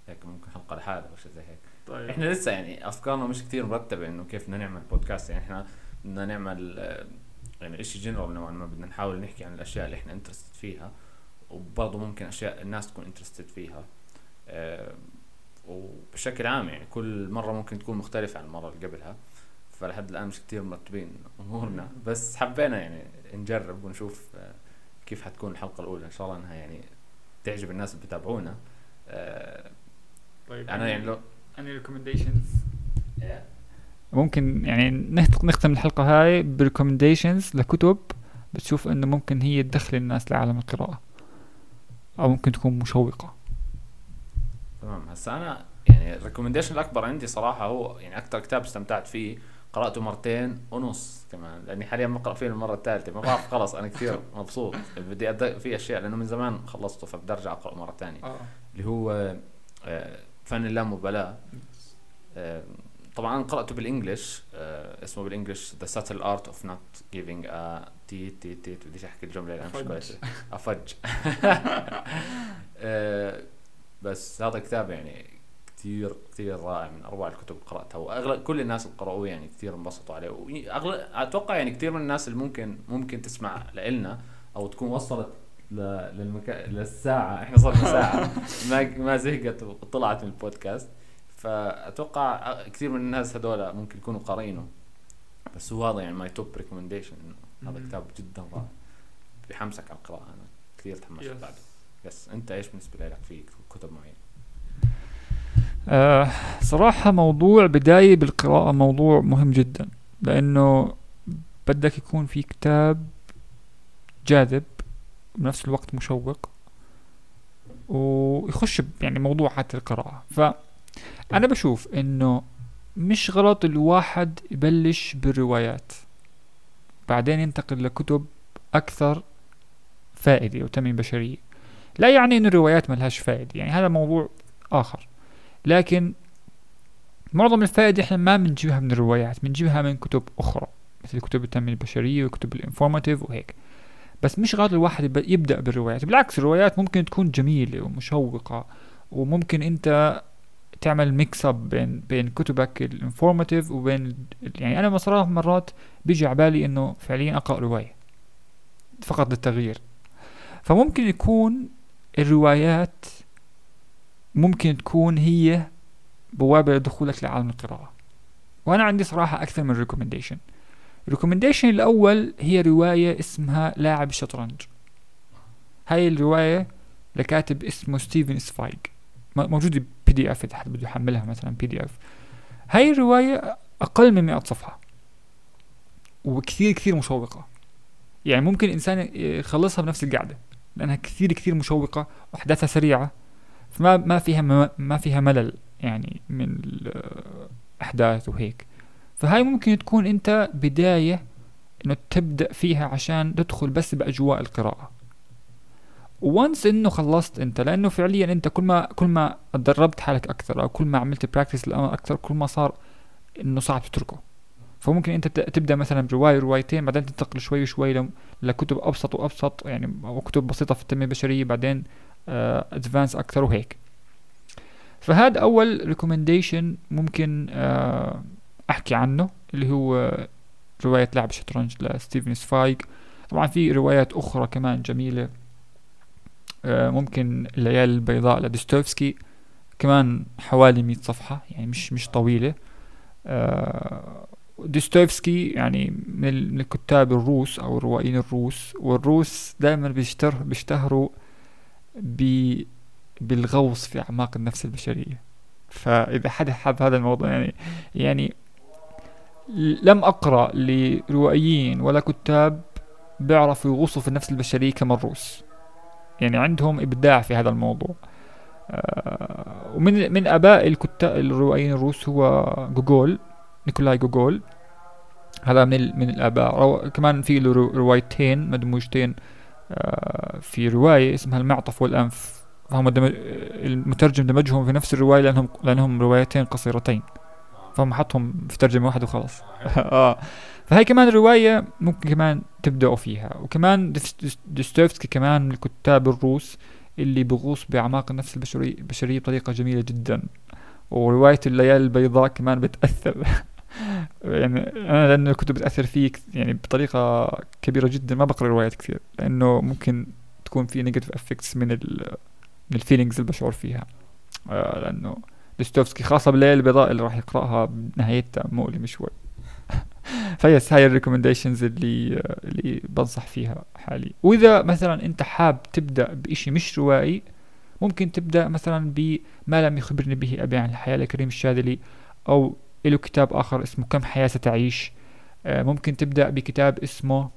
هيك ممكن حلقة لحالها أو شيء زي هيك. طيب. إحنا لسه يعني أفكارنا مش كثير مرتبة إنه كيف بدنا نعمل بودكاست يعني إحنا بدنا نعمل آه، يعني إشي جنرال نوعا ما بدنا نحاول نحكي عن الأشياء اللي إحنا interested فيها. وبرضه ممكن أشياء الناس تكون interested فيها. آه، وبشكل عام يعني كل مرة ممكن تكون مختلفة عن المرة اللي قبلها. فلحد الآن مش كثير مرتبين أمورنا. بس حبينا يعني نجرب ونشوف آه، كيف حتكون الحلقة الأولى. إن شاء الله إنها يعني تعجب الناس اللي بتابعونا. آه، طيب أنا يعني لو any recommendations ممكن يعني نخت- نختم الحلقة هاي بريكومنديشنز لكتب. بتشوف إنه ممكن هي تدخل الناس لعالم القراءة. أو ممكن تكون مشوقة. تمام. هسا أنا يعني ال recommendation الأكبر عندي صراحة هو يعني أكثر كتاب استمتعت فيه قرأته مرتين ونص كمان لأني حاليا بقرا فيه المرة الثالثة. ما بعرف خلص أنا كثير مبسوط. بدي أد... في أشياء لأنه من زمان خلصته فبدي أرجع اقرا مرة ثانية. آه. اللي هو آه، فن اللامبالاة. آه، طبعا قرأته بال English آه، اسمه بال English The Subtle Art of Not Giving a تي تي تي بديش أحكي الجملة لأن مش. كويسة. أفج. آه، بس هذا كتاب يعني كثير كثير رائع من أروع الكتب اللي قرأتها وأغلب كل الناس اللي قرأوه يعني كثير انبسطوا عليه. واغلب أتوقع يعني كثير من الناس اللي ممكن ممكن تسمع لنا أو تكون وصلت ل... للمكا... للساعة. إحنا صرنا ساعة. ما ما زهقت وطلعت من البودكاست. فأتوقع كثير من الناس هذول ممكن يكونوا قارينه بس هو هذا يعني my top recommendation إنه هذا. كتاب جدا رائع بحمسك على القراءة أنا كثير تحمست Yes. بعده بس أنت إيش بالنسبة لك في كتب معينة؟ آه صراحة موضوع بداية بالقراءة موضوع مهم جدا لأنه بدك يكون في كتاب جاذب بنفس الوقت مشوق ويخش يعني موضوعات القراءة فأنا بشوف إنه مش غلط الواحد يبلش بالروايات. بعدين ينتقل لكتب أكثر فائدة وتنمية بشرية لا يعني إنه الروايات ملهاش فائدة يعني هذا موضوع آخر. لكن معظم الفائدة إحنا ما بنجيبها من الروايات بنجيبها من كتب أخرى مثل كتب التنمية البشرية وكتب ال informative وهيك. بس مش غلط الواحد يب- يبدأ بالروايات. بالعكس الروايات ممكن تكون جميلة ومشوقة وممكن أنت تعمل mix up بين بين كتبك ال informative وبين يعني أنا صراحة مرات بيجي على بالي إنه فعليا أقرأ رواية فقط للتغيير. فممكن يكون الروايات ممكن تكون هي بوابة لدخولك لعالم القراءة. وأنا عندي صراحة أكثر من recommendation ال recommendation الأول هي رواية اسمها لاعب الشطرنج هاي الرواية لكاتب اسمه ستيفن زفايج موجودة PDF إذا حد بده يحملها مثلا PDF هاي الرواية أقل من 100 صفحة. وكثير كثير مشوقة. يعني ممكن إنسان يخلصها بنفس القعدة لأنها كثير كثير مشوقة وأحداثها سريعة فما ما فيها ما, فيها ملل يعني من الأحداث وهيك. فهاي ممكن تكون أنت بداية إنه تبدأ فيها عشان تدخل بس بأجواء القراءة. وانس انه خلصت انت لأنه فعليا انت كل ما كل ما دربت حالك أكثر أو كل ما عملت practice للأمر أكثر كل ما صار إنه صعب تتركه. فممكن أنت تبدأ مثلا بروايه روايتين بعدين تنتقل شوي شوي لكتب أبسط وأبسط يعني أو كتب بسيطة في التنمية البشرية بعدين advanced أكثر وهيك. فهذا أول recommendation ممكن آه أحكي عنه اللي هو رواية لاعب الشطرنج لستيفن زفايج طبعا في روايات أخرى كمان جميلة. آه ممكن الليالي البيضاء لديستويفسكي كمان حوالي 100 صفحة يعني مش مش طويلة. آه ديستويفسكي يعني من ال- من الكتاب الروس أو الروائيين الروس والروس دائما بيشتهر بيشتهروا ب بالغوص في أعماق النفس البشرية. فإذا حد حب هذا الموضوع يعني يعني لم أقرأ لروائيين ولا كتاب بيعرفوا يغوصوا في النفس البشرية كما الروس. يعني عندهم إبداع في هذا الموضوع. آه، ومن من أباء الكتاب الروائيين الروس هو جوجول نيكولاي جوجول. هذا من من الآباء. رو... كمان في له رو- روايتين مدموجتين آه، في رواية اسمها المعطف والأنف. فهم دمج... المترجم دمجهم في نفس الرواية لأنهم لأنهم روايتين قصيرتين. فهم حطهم في ترجمة واحدة وخلاص. آه. فهي كمان رواية ممكن كمان تبدأوا فيها وكمان ديستويفسكي كمان من الكتاب الروس اللي بغوص بأعماق النفس البشرية بطريقة جميلة جدا. ورواية الليالي البيضاء كمان بتأثر. يعني أنا لأنه كنت بتأثر فيه كث- يعني بطريقة كبيرة جدا ما بقرأ روايات كثير لأنه ممكن تكون في negative effects من ال من ال feelings اللي بشعر فيها. آه لأنه ديستويفسكي خاصة بالليالي البيضاء اللي راح يقرأها بنهايتها مؤلمة شوي. ف yes هاي ال recommendations اللي اللي بنصح فيها حالي وإذا مثلا أنت حاب تبدأ بإشي مش روائي ممكن تبدأ مثلا بما لم يخبرني به ابي عن الحياة لكريم الشاذلي أو له كتاب آخر اسمه كم حياة ستعيش. آه، ممكن تبدأ بكتاب اسمه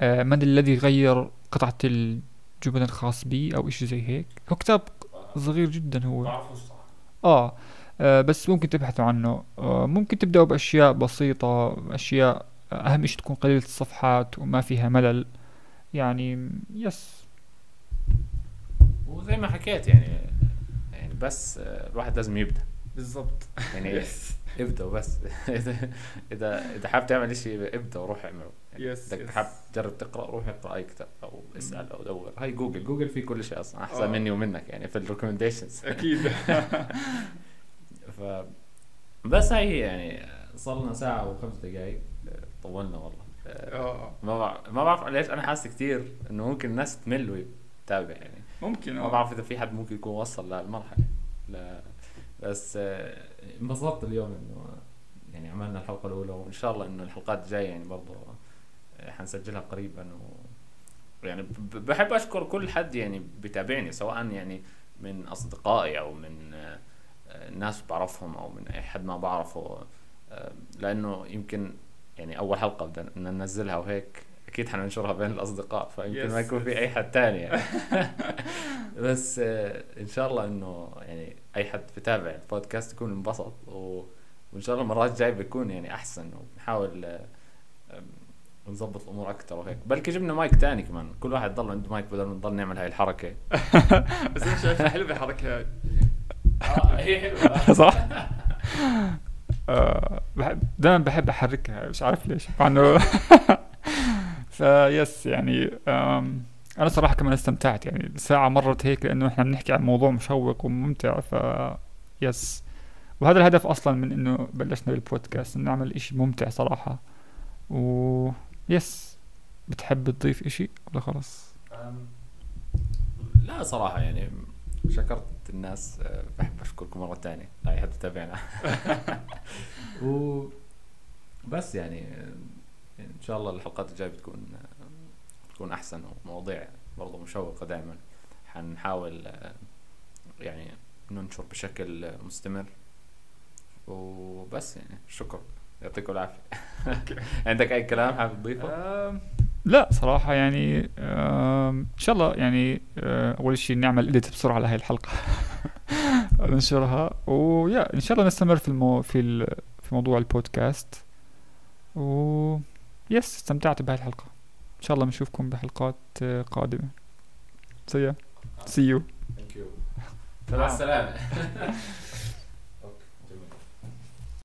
آه، من الذي غير قطعة الجبن الخاص بي أو إشي زي هيك. هو كتاب صغير جدا هو. آه. بس ممكن تبحثوا عنه. آه، ممكن تبدأوا بأشياء بسيطة أشياء أهم شيء تكون قليلة الصفحات وما فيها ملل. يعني yes. وزي ما حكيت يعني يعني بس آه، الواحد لازم يبدأ. بالضبط. يعني ابدأ وبس. إذا إذا حابب تعمل شيء ابدأ وروح اعمله. يعني yes، إذا yes. حابب تجرب تقرأ روح اقرأ اي كتاب أو اسأل أو دور. هاي جوجل. جوجل في كل شيء أصلا أحسن آه. مني ومنك يعني في ال recommendations أكيد. ف بس هاي هي يعني صار لنا ساعة وخمس دقائق طولنا والله. آه. ما بعرف ما بعرف ليش أنا حاسس كثير إنه ممكن الناس تمل وتتابع يعني. ممكن ما بعرف إذا في حد ممكن يكون وصل لهالمرحلة. لا. بس آه، انبسطت اليوم إنه يعني عملنا الحلقة الأولى وإن شاء الله إنه الحلقات الجاية يعني برضه آه، حنسجلها قريبا و يعني بحب أشكر كل حد يعني بيتابعني سواء يعني من أصدقائي أو من آه، آه، ناس بعرفهم أو من أي حد ما بعرفه آه، لأنه يمكن يعني أول حلقة بدنا ننزلها وهيك أكيد حننشرها بين الأصدقاء فيمكن Yes, ما يكون في. أي حد تاني يعني. بس آه، إن شاء الله إنه يعني أي حد بتابع البودكاست يكون انبسط و... وإن شاء الله المرات الجاية بيكون يعني أحسن وبنحاول آه، نظبط الأمور أكثر وهيك. بلكي جبنا مايك تاني كمان كل واحد ضل عنده مايك بدل ما نضل نعمل هاي الحركة. بس أنا شايفها حلوة الحركة هاي هي حلوة صح؟ آه، بحب دائما بحب أحركها مش عارف ليش. مع انه ف yes يعني أنا صراحة كمان استمتعت يعني الساعة مرت هيك لأنه إحنا بنحكي عن موضوع مشوق وممتع ف yes وهذا الهدف أصلا من إنه بلشنا بالبودكاست إنه نعمل إشي ممتع صراحة. و yes بتحب تضيف إشي ولا خلص لا صراحة يعني شكرت الناس آه، بحب اشكركم مرة تانية. لا حد بتابعنا و بس يعني آه، إن شاء الله الحلقات الجاية بتكون آه، بتكون أحسن ومواضيع برضه مشوقة دائما. حنحاول يعني ننشر بشكل مستمر. وبس يعني شكرا. يعطيكم العافية. عندك أي كلام حابب تضيفه؟ لا صراحة يعني إن شاء الله يعني آه، أول شيء نعمل edit بسرعة لهي الحلقة ننشرها. ويا إن شاء الله نستمر في المو في ال... في موضوع البودكاست. و yes استمتعت بهاي الحلقة. إن شاء الله بنشوفكم بحلقات آه، قادمة. see see you مع السلامة.